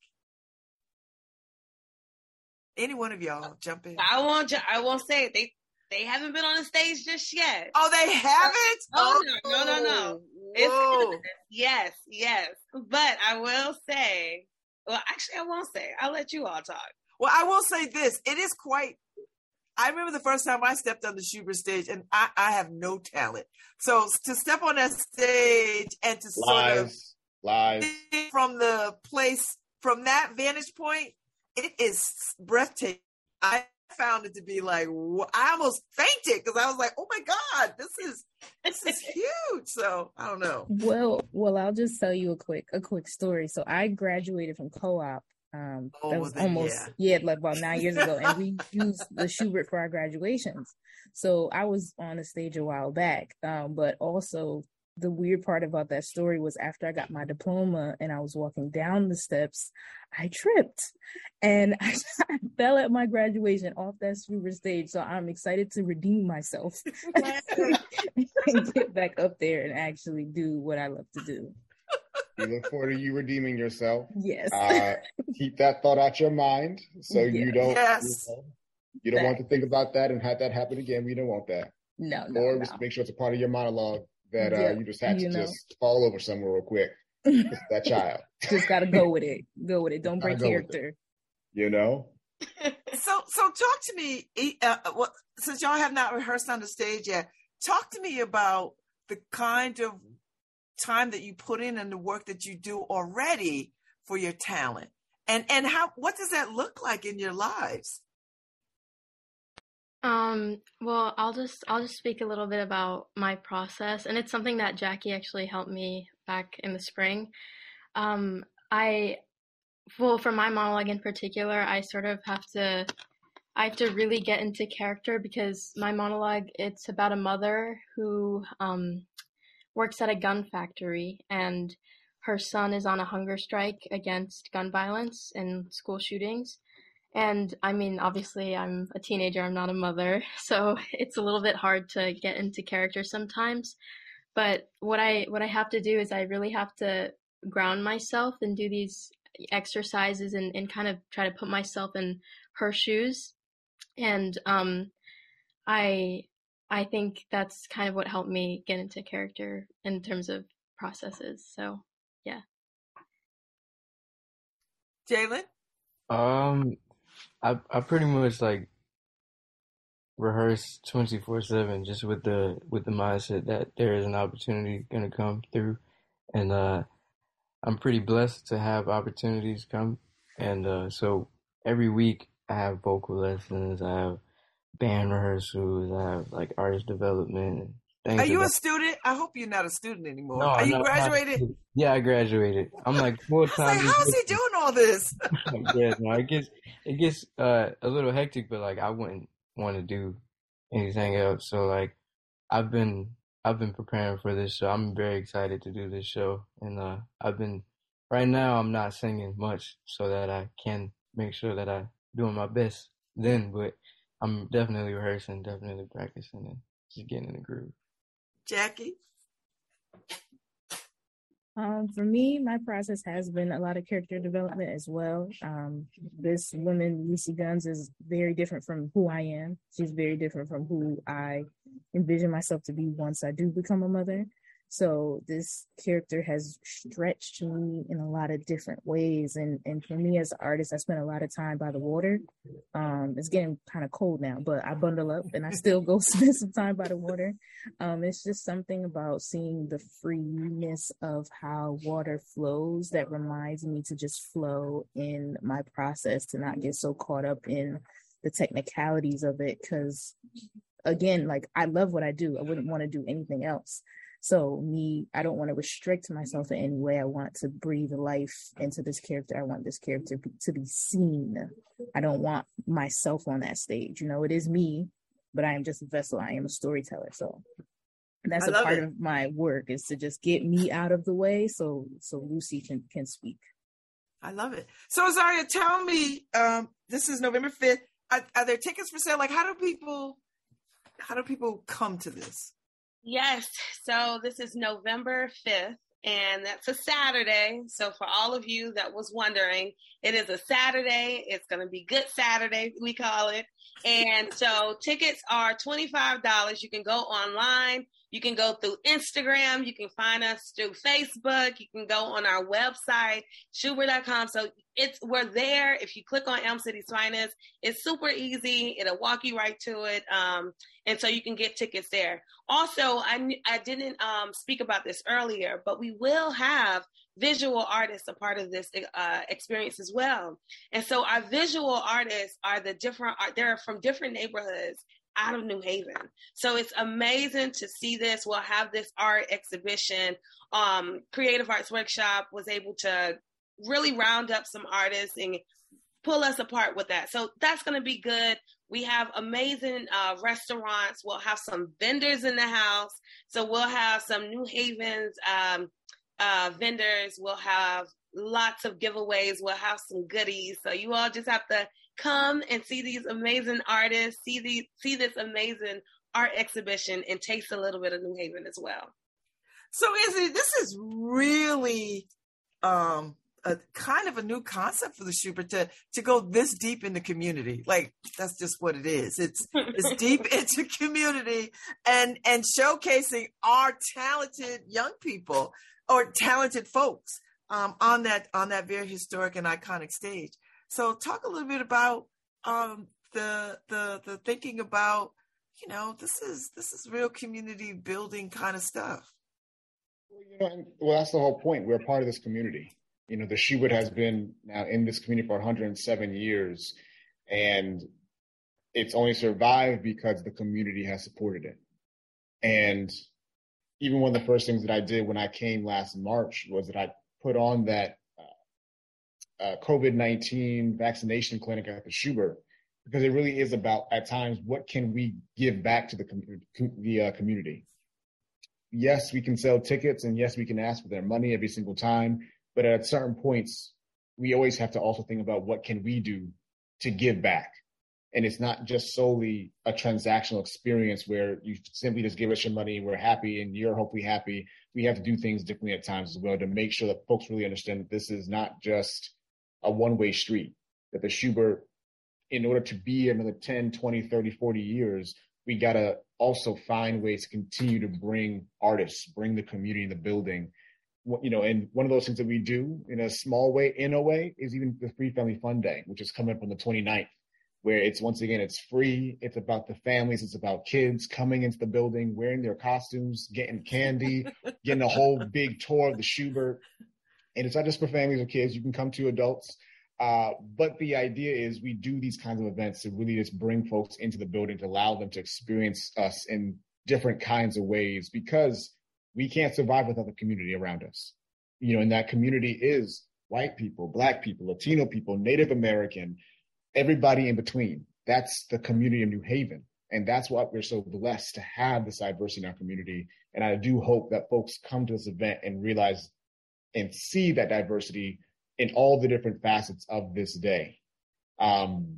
Any one of y'all jump in. I won't. I won't say it. They they haven't been on the stage just yet. Oh, they haven't. Oh, no, no, no, no. It's Whoa. good. yes, yes. But I will say. Well, actually, I won't say. I'll let you all talk. Well, I will say this: it is quite. I remember the first time I stepped on the Shubert stage, and I, I have no talent. So to step on that stage and to sort of Lies, lies. from the place from that vantage point, it is breathtaking. I found it to be like I almost fainted because I was like, "Oh my god, this is this is huge!" So I don't know. Well, well, I'll just tell you a quick a quick story. So I graduated from co-op. Um, Oh, that was then, almost yeah, like about nine years ago, and we used the Shubert for our graduations. So I was on the stage a while back. Um, but also the weird part about that story was after I got my diploma and I was walking down the steps, I tripped and I, fell at my graduation off that Shubert stage. So I'm excited to redeem myself and get back up there and actually do what I love to do. We look forward to you redeeming yourself. Yes. Uh, keep that thought out your mind so you don't Yes. you, know, you don't want to think about that and have that happen again. We don't want that. No, no, or no. just make sure it's a part of your monologue that uh, Yeah, you just had to know. just fall over somewhere real quick. That child, Just gotta go with it. Go with it. Don't break go with it. character. you know? So so talk to me. Uh, what since y'all have not rehearsed on the stage yet, talk to me about the kind of time that you put in and the work that you do already for your talent? And and how what does that look like in your lives? Um, well, I'll just I'll just speak a little bit about my process, and it's something that Jackie actually helped me back in the spring. Um, I well, for my monologue in particular, I sort of have to I have to really get into character because my monologue it's about a mother who um, works at a gun factory and her son is on a hunger strike against gun violence and school shootings. And I mean, obviously, I'm a teenager, I'm not a mother, so it's a little bit hard to get into character sometimes. But what I what I have to do is I really have to ground myself and do these exercises and, and kind of try to put myself in her shoes. And um, I I think that's kind of what helped me get into character in terms of processes. So yeah. Jalen? Um, I I pretty much like rehearse twenty four seven just with the with the mindset that there is an opportunity gonna come through, and uh, I'm pretty blessed to have opportunities come, and uh, so every week I have vocal lessons, I have band rehearsals, I have like artist development things. Are you a student? I hope you're not a student anymore. No, Are I'm you not- I'm not- graduated? Yeah, I graduated. I'm like full Like, how is he doing all this? yeah, no, it gets it gets uh a little hectic, but like I wouldn't want to do anything else. So like I've been I've been preparing for this show. I'm very excited to do this show, and uh I've been right now I'm not singing much so that I can make sure that I'm doing my best then, but I'm definitely rehearsing, definitely practicing, and just getting in the groove. Jackie? Um, for me, my process has been a lot of character development as well. Um, this woman, Lucy Guns, is very different from who I am. She's very different from who I envision myself to be once I do become a mother. So this character has stretched me in a lot of different ways. And and for me as an artist, I spent a lot of time by the water. Um, it's getting kind of cold now, but I bundle up and I still go spend some time by the water. Um, it's just something about seeing the freeness of how water flows that reminds me to just flow in my process, to not get so caught up in the technicalities of it. Cause again, like I love what I do. I wouldn't want to do anything else. So me, I don't want to restrict myself in any way. I want to breathe life into this character. I want this character be- to be seen. I don't want myself on that stage. You know, it is me, but I am just a vessel. I am a storyteller. So that's I a part it. of my work is to just get me out of the way so so Lucy can can speak. I love it. So, Zaria, tell me, um, this is November 5th. Are, are there tickets for sale? Like, how do people, how do people come to this? Yes. So this is November 5th, and that's a Saturday. So for all of you that was wondering, it is a Saturday. It's going to be Good Saturday, we call it. And so tickets are $25. You can go online. You can go through Instagram. You can find us through Facebook. You can go on our website, Shubert.com. So it's we're there. If you click on Elm City's Finest, it's super easy. It'll walk you right to it. Um, and so you can get tickets there. Also, I I didn't um, speak about this earlier, but we will have visual artists a part of this uh, experience as well. And so our visual artists are the different. They're from different neighborhoods out of New Haven. So it's amazing to see this. We'll have this art exhibition. Um, Creative Arts Workshop was able to really round up some artists and pull us apart with that. So that's going to be good. We have amazing uh, restaurants. We'll have some vendors in the house. So we'll have some New Haven's um, uh, vendors. We'll have lots of giveaways. We'll have some goodies. So you all just have to come and see these amazing artists, see these, see this amazing art exhibition, and taste a little bit of New Haven as well. So, Izzy, this is really um, a kind of a new concept for the Shubert to to go this deep in the community. Like that's just what it is. It's it's deep into community and and showcasing our talented young people or talented folks um, on that on that very historic and iconic stage. So, talk a little bit about um, the the the thinking about you know this is this is real community building kind of stuff. You know, well, that's the whole point. We're part of this community. You know, the Shubert has been now in this community for 107 years, and it's only survived because the community has supported it. And even one of the first things that I did when I came last March was that I put on that uh, COVID 19 vaccination clinic at the Shubert because it really is about, at times, what can we give back to the, com- the uh, community? Yes, we can sell tickets and yes, we can ask for their money every single time. But at certain points, we always have to also think about what can we do to give back and it's not just solely a transactional experience where you simply just give us your money, we're happy, and you're hopefully happy. We have to do things differently at times as well to make sure that folks really understand that this is not just a one way street, that the Shubert, in order to be another 10, 20, 30, 40 years, we got to also find ways to continue to bring artists, bring the community in the building. You know, and one of those things that we do in a small way, in a way, is even the Free Family Fun Day, which is coming up on the 29th where it's once again it's free. It's about the families. It's about kids coming into the building wearing their costumes getting candy getting a whole big tour of the Shubert and it's not just for families or kids you can come to adults uh, but the idea is we do these kinds of events to really just bring folks into the building to allow them to experience us in different kinds of ways because we can't survive without the community around us you know and that community is white people black people latino people native american everybody in between. That's the community of New Haven. And that's what we're so blessed to have this diversity in our community. And I do hope that folks come to this event and realize and see that diversity in all the different facets of this day. Um,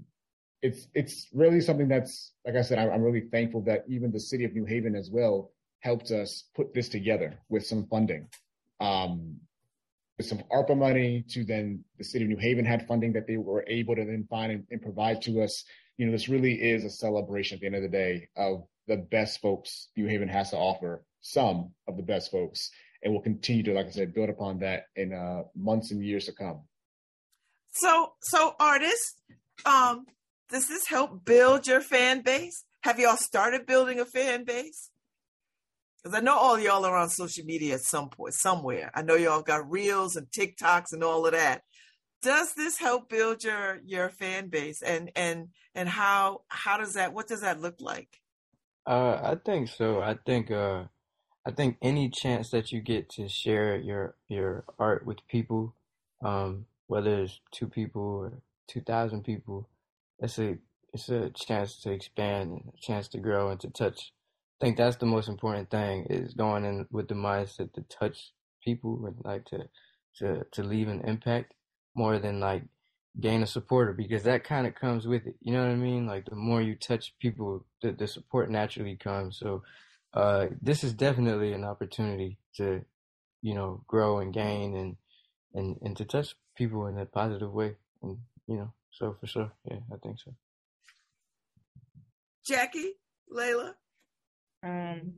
it's it's really something that's like I said, I'm, really thankful that even the city of New Haven as well helped us put this together with some funding. Um, with some ARPA money to then the city of New Haven had funding that they were able to then find and, and provide to us. You know, this really is a celebration at the end of the day of the best folks New Haven has to offer, some of the best folks. And we'll continue to, like I said, build upon that in uh, months and years to come. So, so artists, um, does this help build your fan base? Have y'all started building a fan base? Because I know all y'all are on social media at some point, somewhere. I know y'all got reels and TikToks and all of that. Does this help build your your fan base and and and how how does that what does that look like? Uh, I think so. I think uh, I think any chance that you get to share your your art with people, um, whether it's two people or two thousand people, it's a it's a chance to expand and a chance to grow and to touch I think that's the most important thing is going in with the mindset to touch people and like to to to leave an impact more than like gain a supporter because that kind of comes with it. You know what I mean? Like the more you touch people, the the support naturally comes. So uh, this is definitely an opportunity to you know grow and gain and and and to touch people in a positive way. And you know, so for sure, yeah, I think so. Jackie, Layla. Um,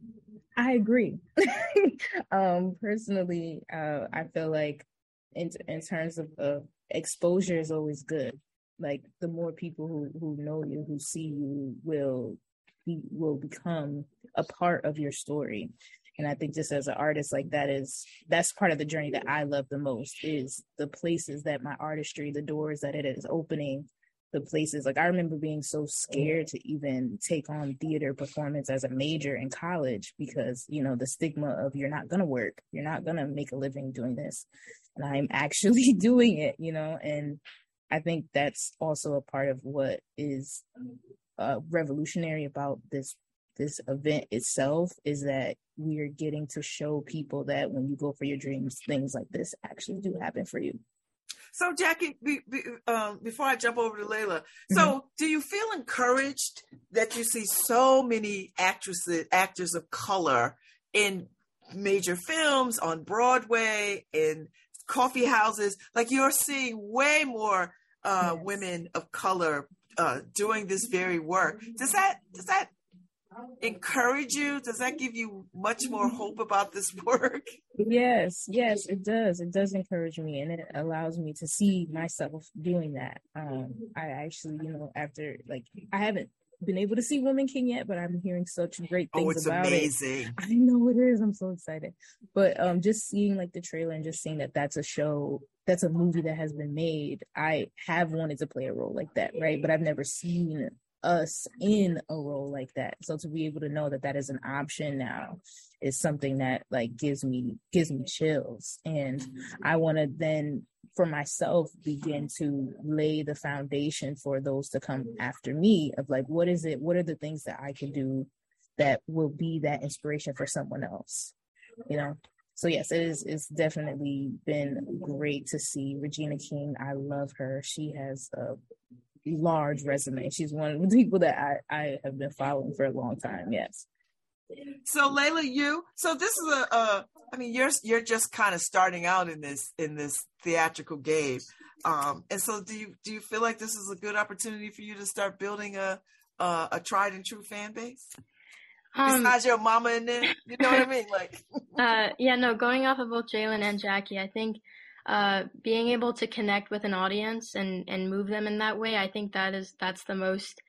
I agree. um, personally, uh, I feel like in in terms of uh, exposure is always good. Like the more people who who know you, who see you, will be will become a part of your story. And I think just as an artist, like that is that's part of the journey that I love the most is the places that my artistry, the doors that it is opening the places. Like I remember being so scared to even take on theater performance as a major in college because, you know, the stigma of you're not to work, you're not to make a living doing this. And I'm actually doing it, you know, and I think that's also a part of what is uh, revolutionary about this this event itself is that we are getting to show people that when you go for your dreams, things like this actually do happen for you. So, Jackie, be, be, um, before I jump over to Layla, mm-hmm. so do you feel encouraged that you see so many actresses, actors of color in major films on Broadway, in coffee houses? Like you're seeing way more uh, yes. women of color uh, doing this very work. Does that does that encourage you? Does that give you much more hope about this work? Yes, yes, it does. It does encourage me and it allows me to see myself doing that. Um, I actually, you know, after like I haven't been able to see Woman King yet, but I'm hearing such great things Oh, it's about amazing. it. I know it is. I'm so excited. But um, just seeing like the trailer and just seeing that that's a show, that's a movie that has been made. I have wanted to play a role like that, right? But I've never seen us in a role like that. So to be able to know that that is an option now is something that like gives me gives me chills, and mm-hmm. I want to then for myself begin to lay the foundation for those to come after me of like what is it what are the things that i can do that will be that inspiration for someone else you know? So yes it is it's definitely been great to see regina king. I love her. She has a large resume. She's one of the people that i i have been following for a long time yes So Layla, you so this is a, a I mean you're you're just kind of starting out in this in this theatrical game. Um and so do you do you feel like this is a good opportunity for you to start building a a, a tried and true fan base? Um, Besides your mama in there, you know what I mean? Like uh, yeah, no, going off of both Jalen and Jackie, I think uh, being able to connect with an audience and, and move them in that way, I think that is that's the most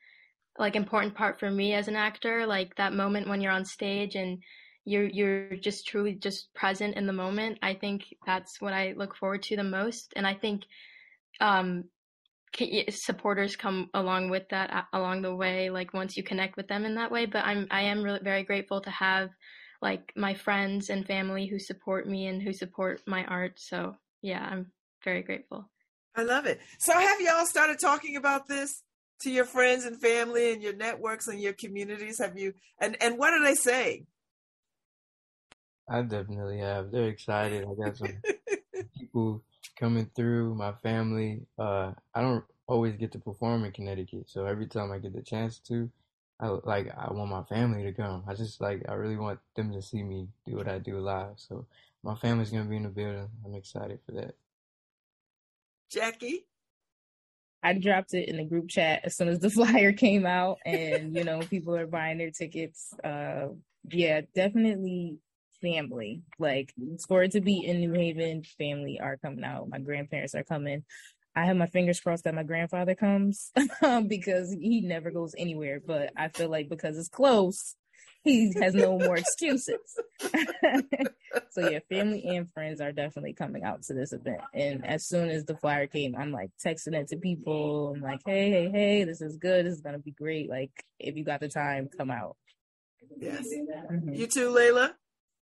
like important part for me as an actor. Like that moment when you're on stage and you're you're just truly just present in the moment. I think that's what I look forward to the most, and I think um, supporters come along with that along the way. Like once you connect with them in that way, but I'm I am really very grateful to have like my friends and family who support me and who support my art. So yeah, I'm very grateful. I love it. So have y'all started talking about this to your friends and family and your networks and your communities? Have you and and what are they saying? I definitely have. They're excited. I got some people coming through, my family. Uh, I don't always get to perform in Connecticut, so every time I get the chance to, I like I want my family to come. I just like I really want them to see me do what I do live. So my family's gonna be in the building. I'm excited for that. Jackie? I dropped it in the group chat as soon as the flyer came out, and you know, people are buying their tickets. Uh, yeah, definitely family. Like for it to be in New Haven, family are coming out. My grandparents are coming. I have my fingers crossed that my grandfather comes because he never goes anywhere. But I feel like because it's close, he has no more excuses. so yeah, family and friends are definitely coming out to this event. And as soon as the flyer came, I'm like texting it to people. I'm like, hey, hey, hey, this is good. This is gonna be great. Like if you got the time, come out. Yes. Mm-hmm. You too, Layla?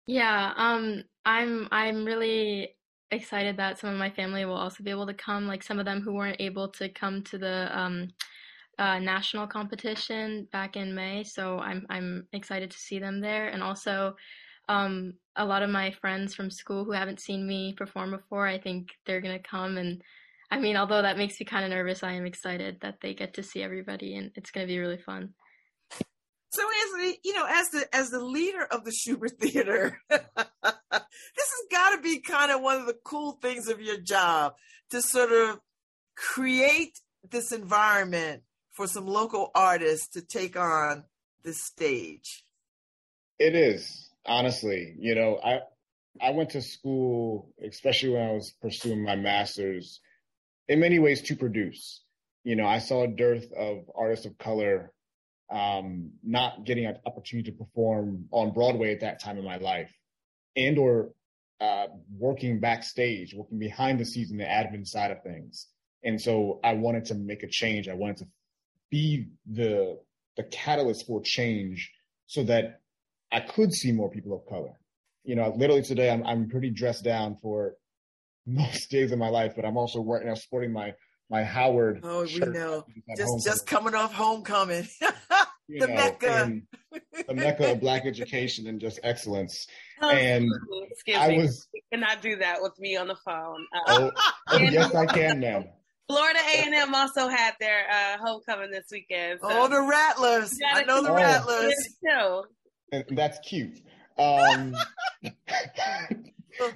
Yeah, um, I'm I'm really excited that some of my family will also be able to come. Like some of them who weren't able to come to the um, uh, national competition back in May, so I'm I'm excited to see them there. And also, um, a lot of my friends from school who haven't seen me perform before, I think they're gonna come. And I mean, although that makes me kind of nervous, I am excited that they get to see everybody, and it's gonna be really fun. So Anthony, you know, as the as the leader of the Shubert Theater, this has got to be kind of one of the cool things of your job to sort of create this environment for some local artists to take on this stage. It is honestly, you know, I I went to school, especially when I was pursuing my master's, in many ways to produce. You know, I saw a dearth of artists of color um, not getting an opportunity to perform on Broadway at that time in my life, and or uh, working backstage, working behind the scenes in the admin side of things. And so I wanted to make a change. I wanted to be the the catalyst for change, so that I could see more people of color. You know, literally today I'm I'm pretty dressed down for most days of my life, but I'm also wearing, I'm sporting my my Howard. Oh, we know. Just home. just coming off homecoming. you the know, Mecca. the mecca of black education and just excellence. Oh, and Excuse I me. was, You cannot do that with me on the phone. Uh, oh, oh, yes, I can, ma'am. Florida A&M also had their uh, homecoming this weekend. So. Oh, the Rattlers. I know the keep up Rattlers. too. And that's cute. Um, but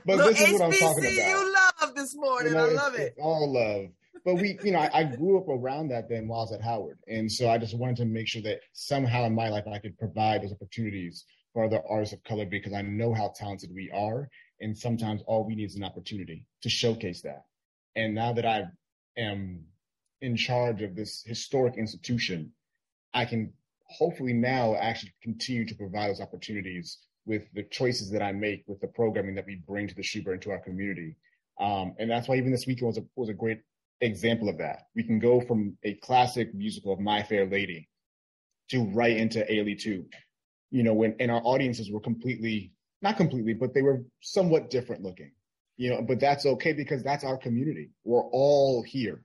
Little this is what I'm talking about. about. love this morning. You know, I love it. all love. But we, you know, I, I grew up around that then while I was at Howard. And so I just wanted to make sure that somehow in my life I could provide those opportunities for other artists of color because I know how talented we are. And sometimes all we need is an opportunity to showcase that. And now that I am in charge of this historic institution, I can hopefully now actually continue to provide those opportunities with the choices that I make with the programming that we bring to the Shubert and to our community. Um, and that's why even this weekend was a, was a great example of that. We can go from a classic musical of My Fair Lady to right into Ailey 2. You know, when and our audiences were completely not completely, but they were somewhat different looking. You know, but that's okay because that's our community. We're all here.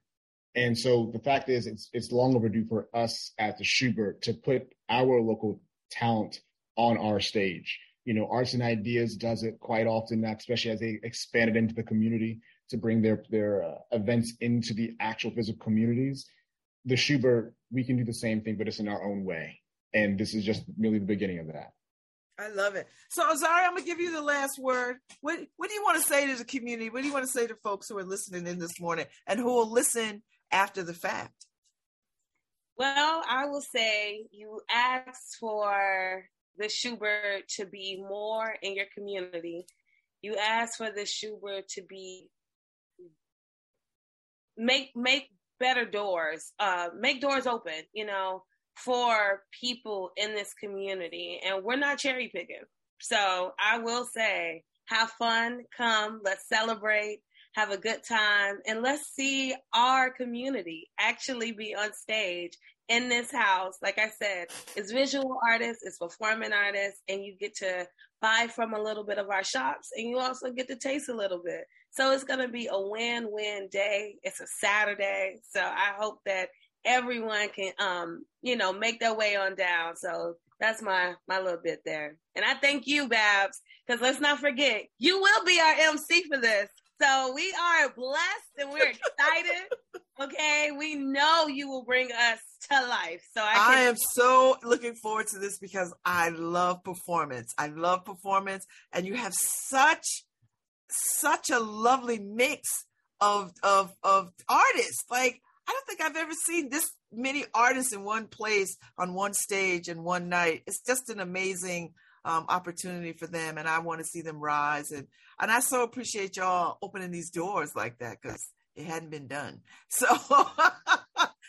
And so the fact is it's it's long overdue for us at the Shubert to put our local talent on our stage. You know, Arts and Ideas does it quite often, especially as they expand it into the community to bring their their uh, events into the actual physical communities. The Shubert, we can do the same thing, but it's in our own way. And this is just merely the beginning of that. I love it. So, Azari, I'm gonna give you the last word. What What do you want to say to the community? What do you want to say to folks who are listening in this morning and who will listen after the fact? Well, I will say you asked for the Shubert to be more in your community. You asked for the Shubert to be make make better doors, uh, make doors open, you know, for people in this community. And we're not cherry picking. So I will say, have fun, come, let's celebrate, have a good time, and let's see our community actually be on stage in this house. Like I said, it's visual artists, it's performing artists, and you get to buy from a little bit of our shops and you also get to taste a little bit. So it's going to be a win-win day. It's a Saturday. So I hope that everyone can, um, you know, make their way on down. So that's my, my little bit there. And I thank you, Babz, because let's not forget, you will be our MC for this. So we are blessed and we're excited. okay. We know you will bring us to life. So I, I, am so looking forward to this because I love performance. I love performance and you have such such a lovely mix of of of artists. Like I don't think I've ever seen this many artists in one place on one stage in one night. It's just an amazing um, opportunity for them, and I want to see them rise. and And I so appreciate y'all opening these doors like that because it hadn't been done. So,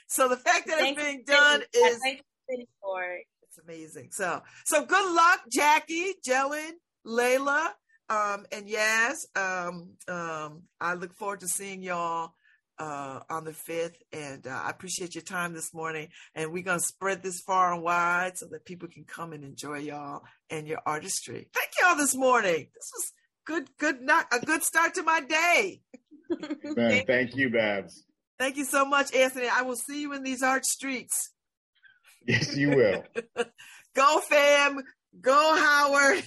so the fact that Thank it's being done is thank you for it. it's amazing. So, so good luck, Jackie, Jalen, Layla, um, and Yaz. Um, um, I look forward to seeing y'all uh, on the 5th. And uh, I appreciate your time this morning. And we're going to spread this far and wide so that people can come and enjoy y'all and your artistry. Thank y'all this morning. This was good, good, not a good start to my day. Man, thank you, Babz. Thank you so much, Anthony. I will see you in these art streets. Yes, you will. Go, fam. Go, Howard.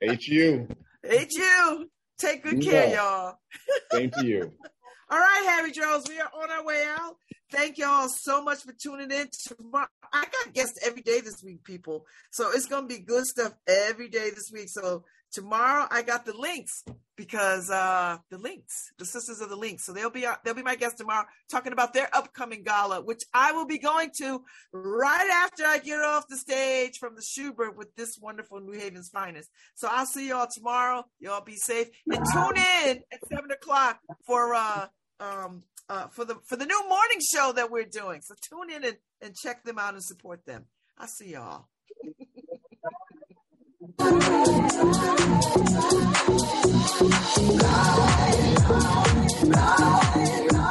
HU. HU. Take good You care, know. y'all. Thank you. All right, Harry Jones, we are on our way out. Thank y'all so much for tuning in. Tomorrow, I got guests every day this week, people. So it's going to be good stuff every day this week. So tomorrow, I got the links because uh the links, the sisters of the links. So they'll be uh, they'll be my guest tomorrow, talking about their upcoming gala, which I will be going to right after I get off the stage from the Shubert with this wonderful New Haven's finest. So I'll see y'all tomorrow. Y'all be safe and tune in at seven o'clock for uh um uh for the for the new morning show that we're doing. So tune in and, and check them out and support them. I'll see y'all. No, right, no.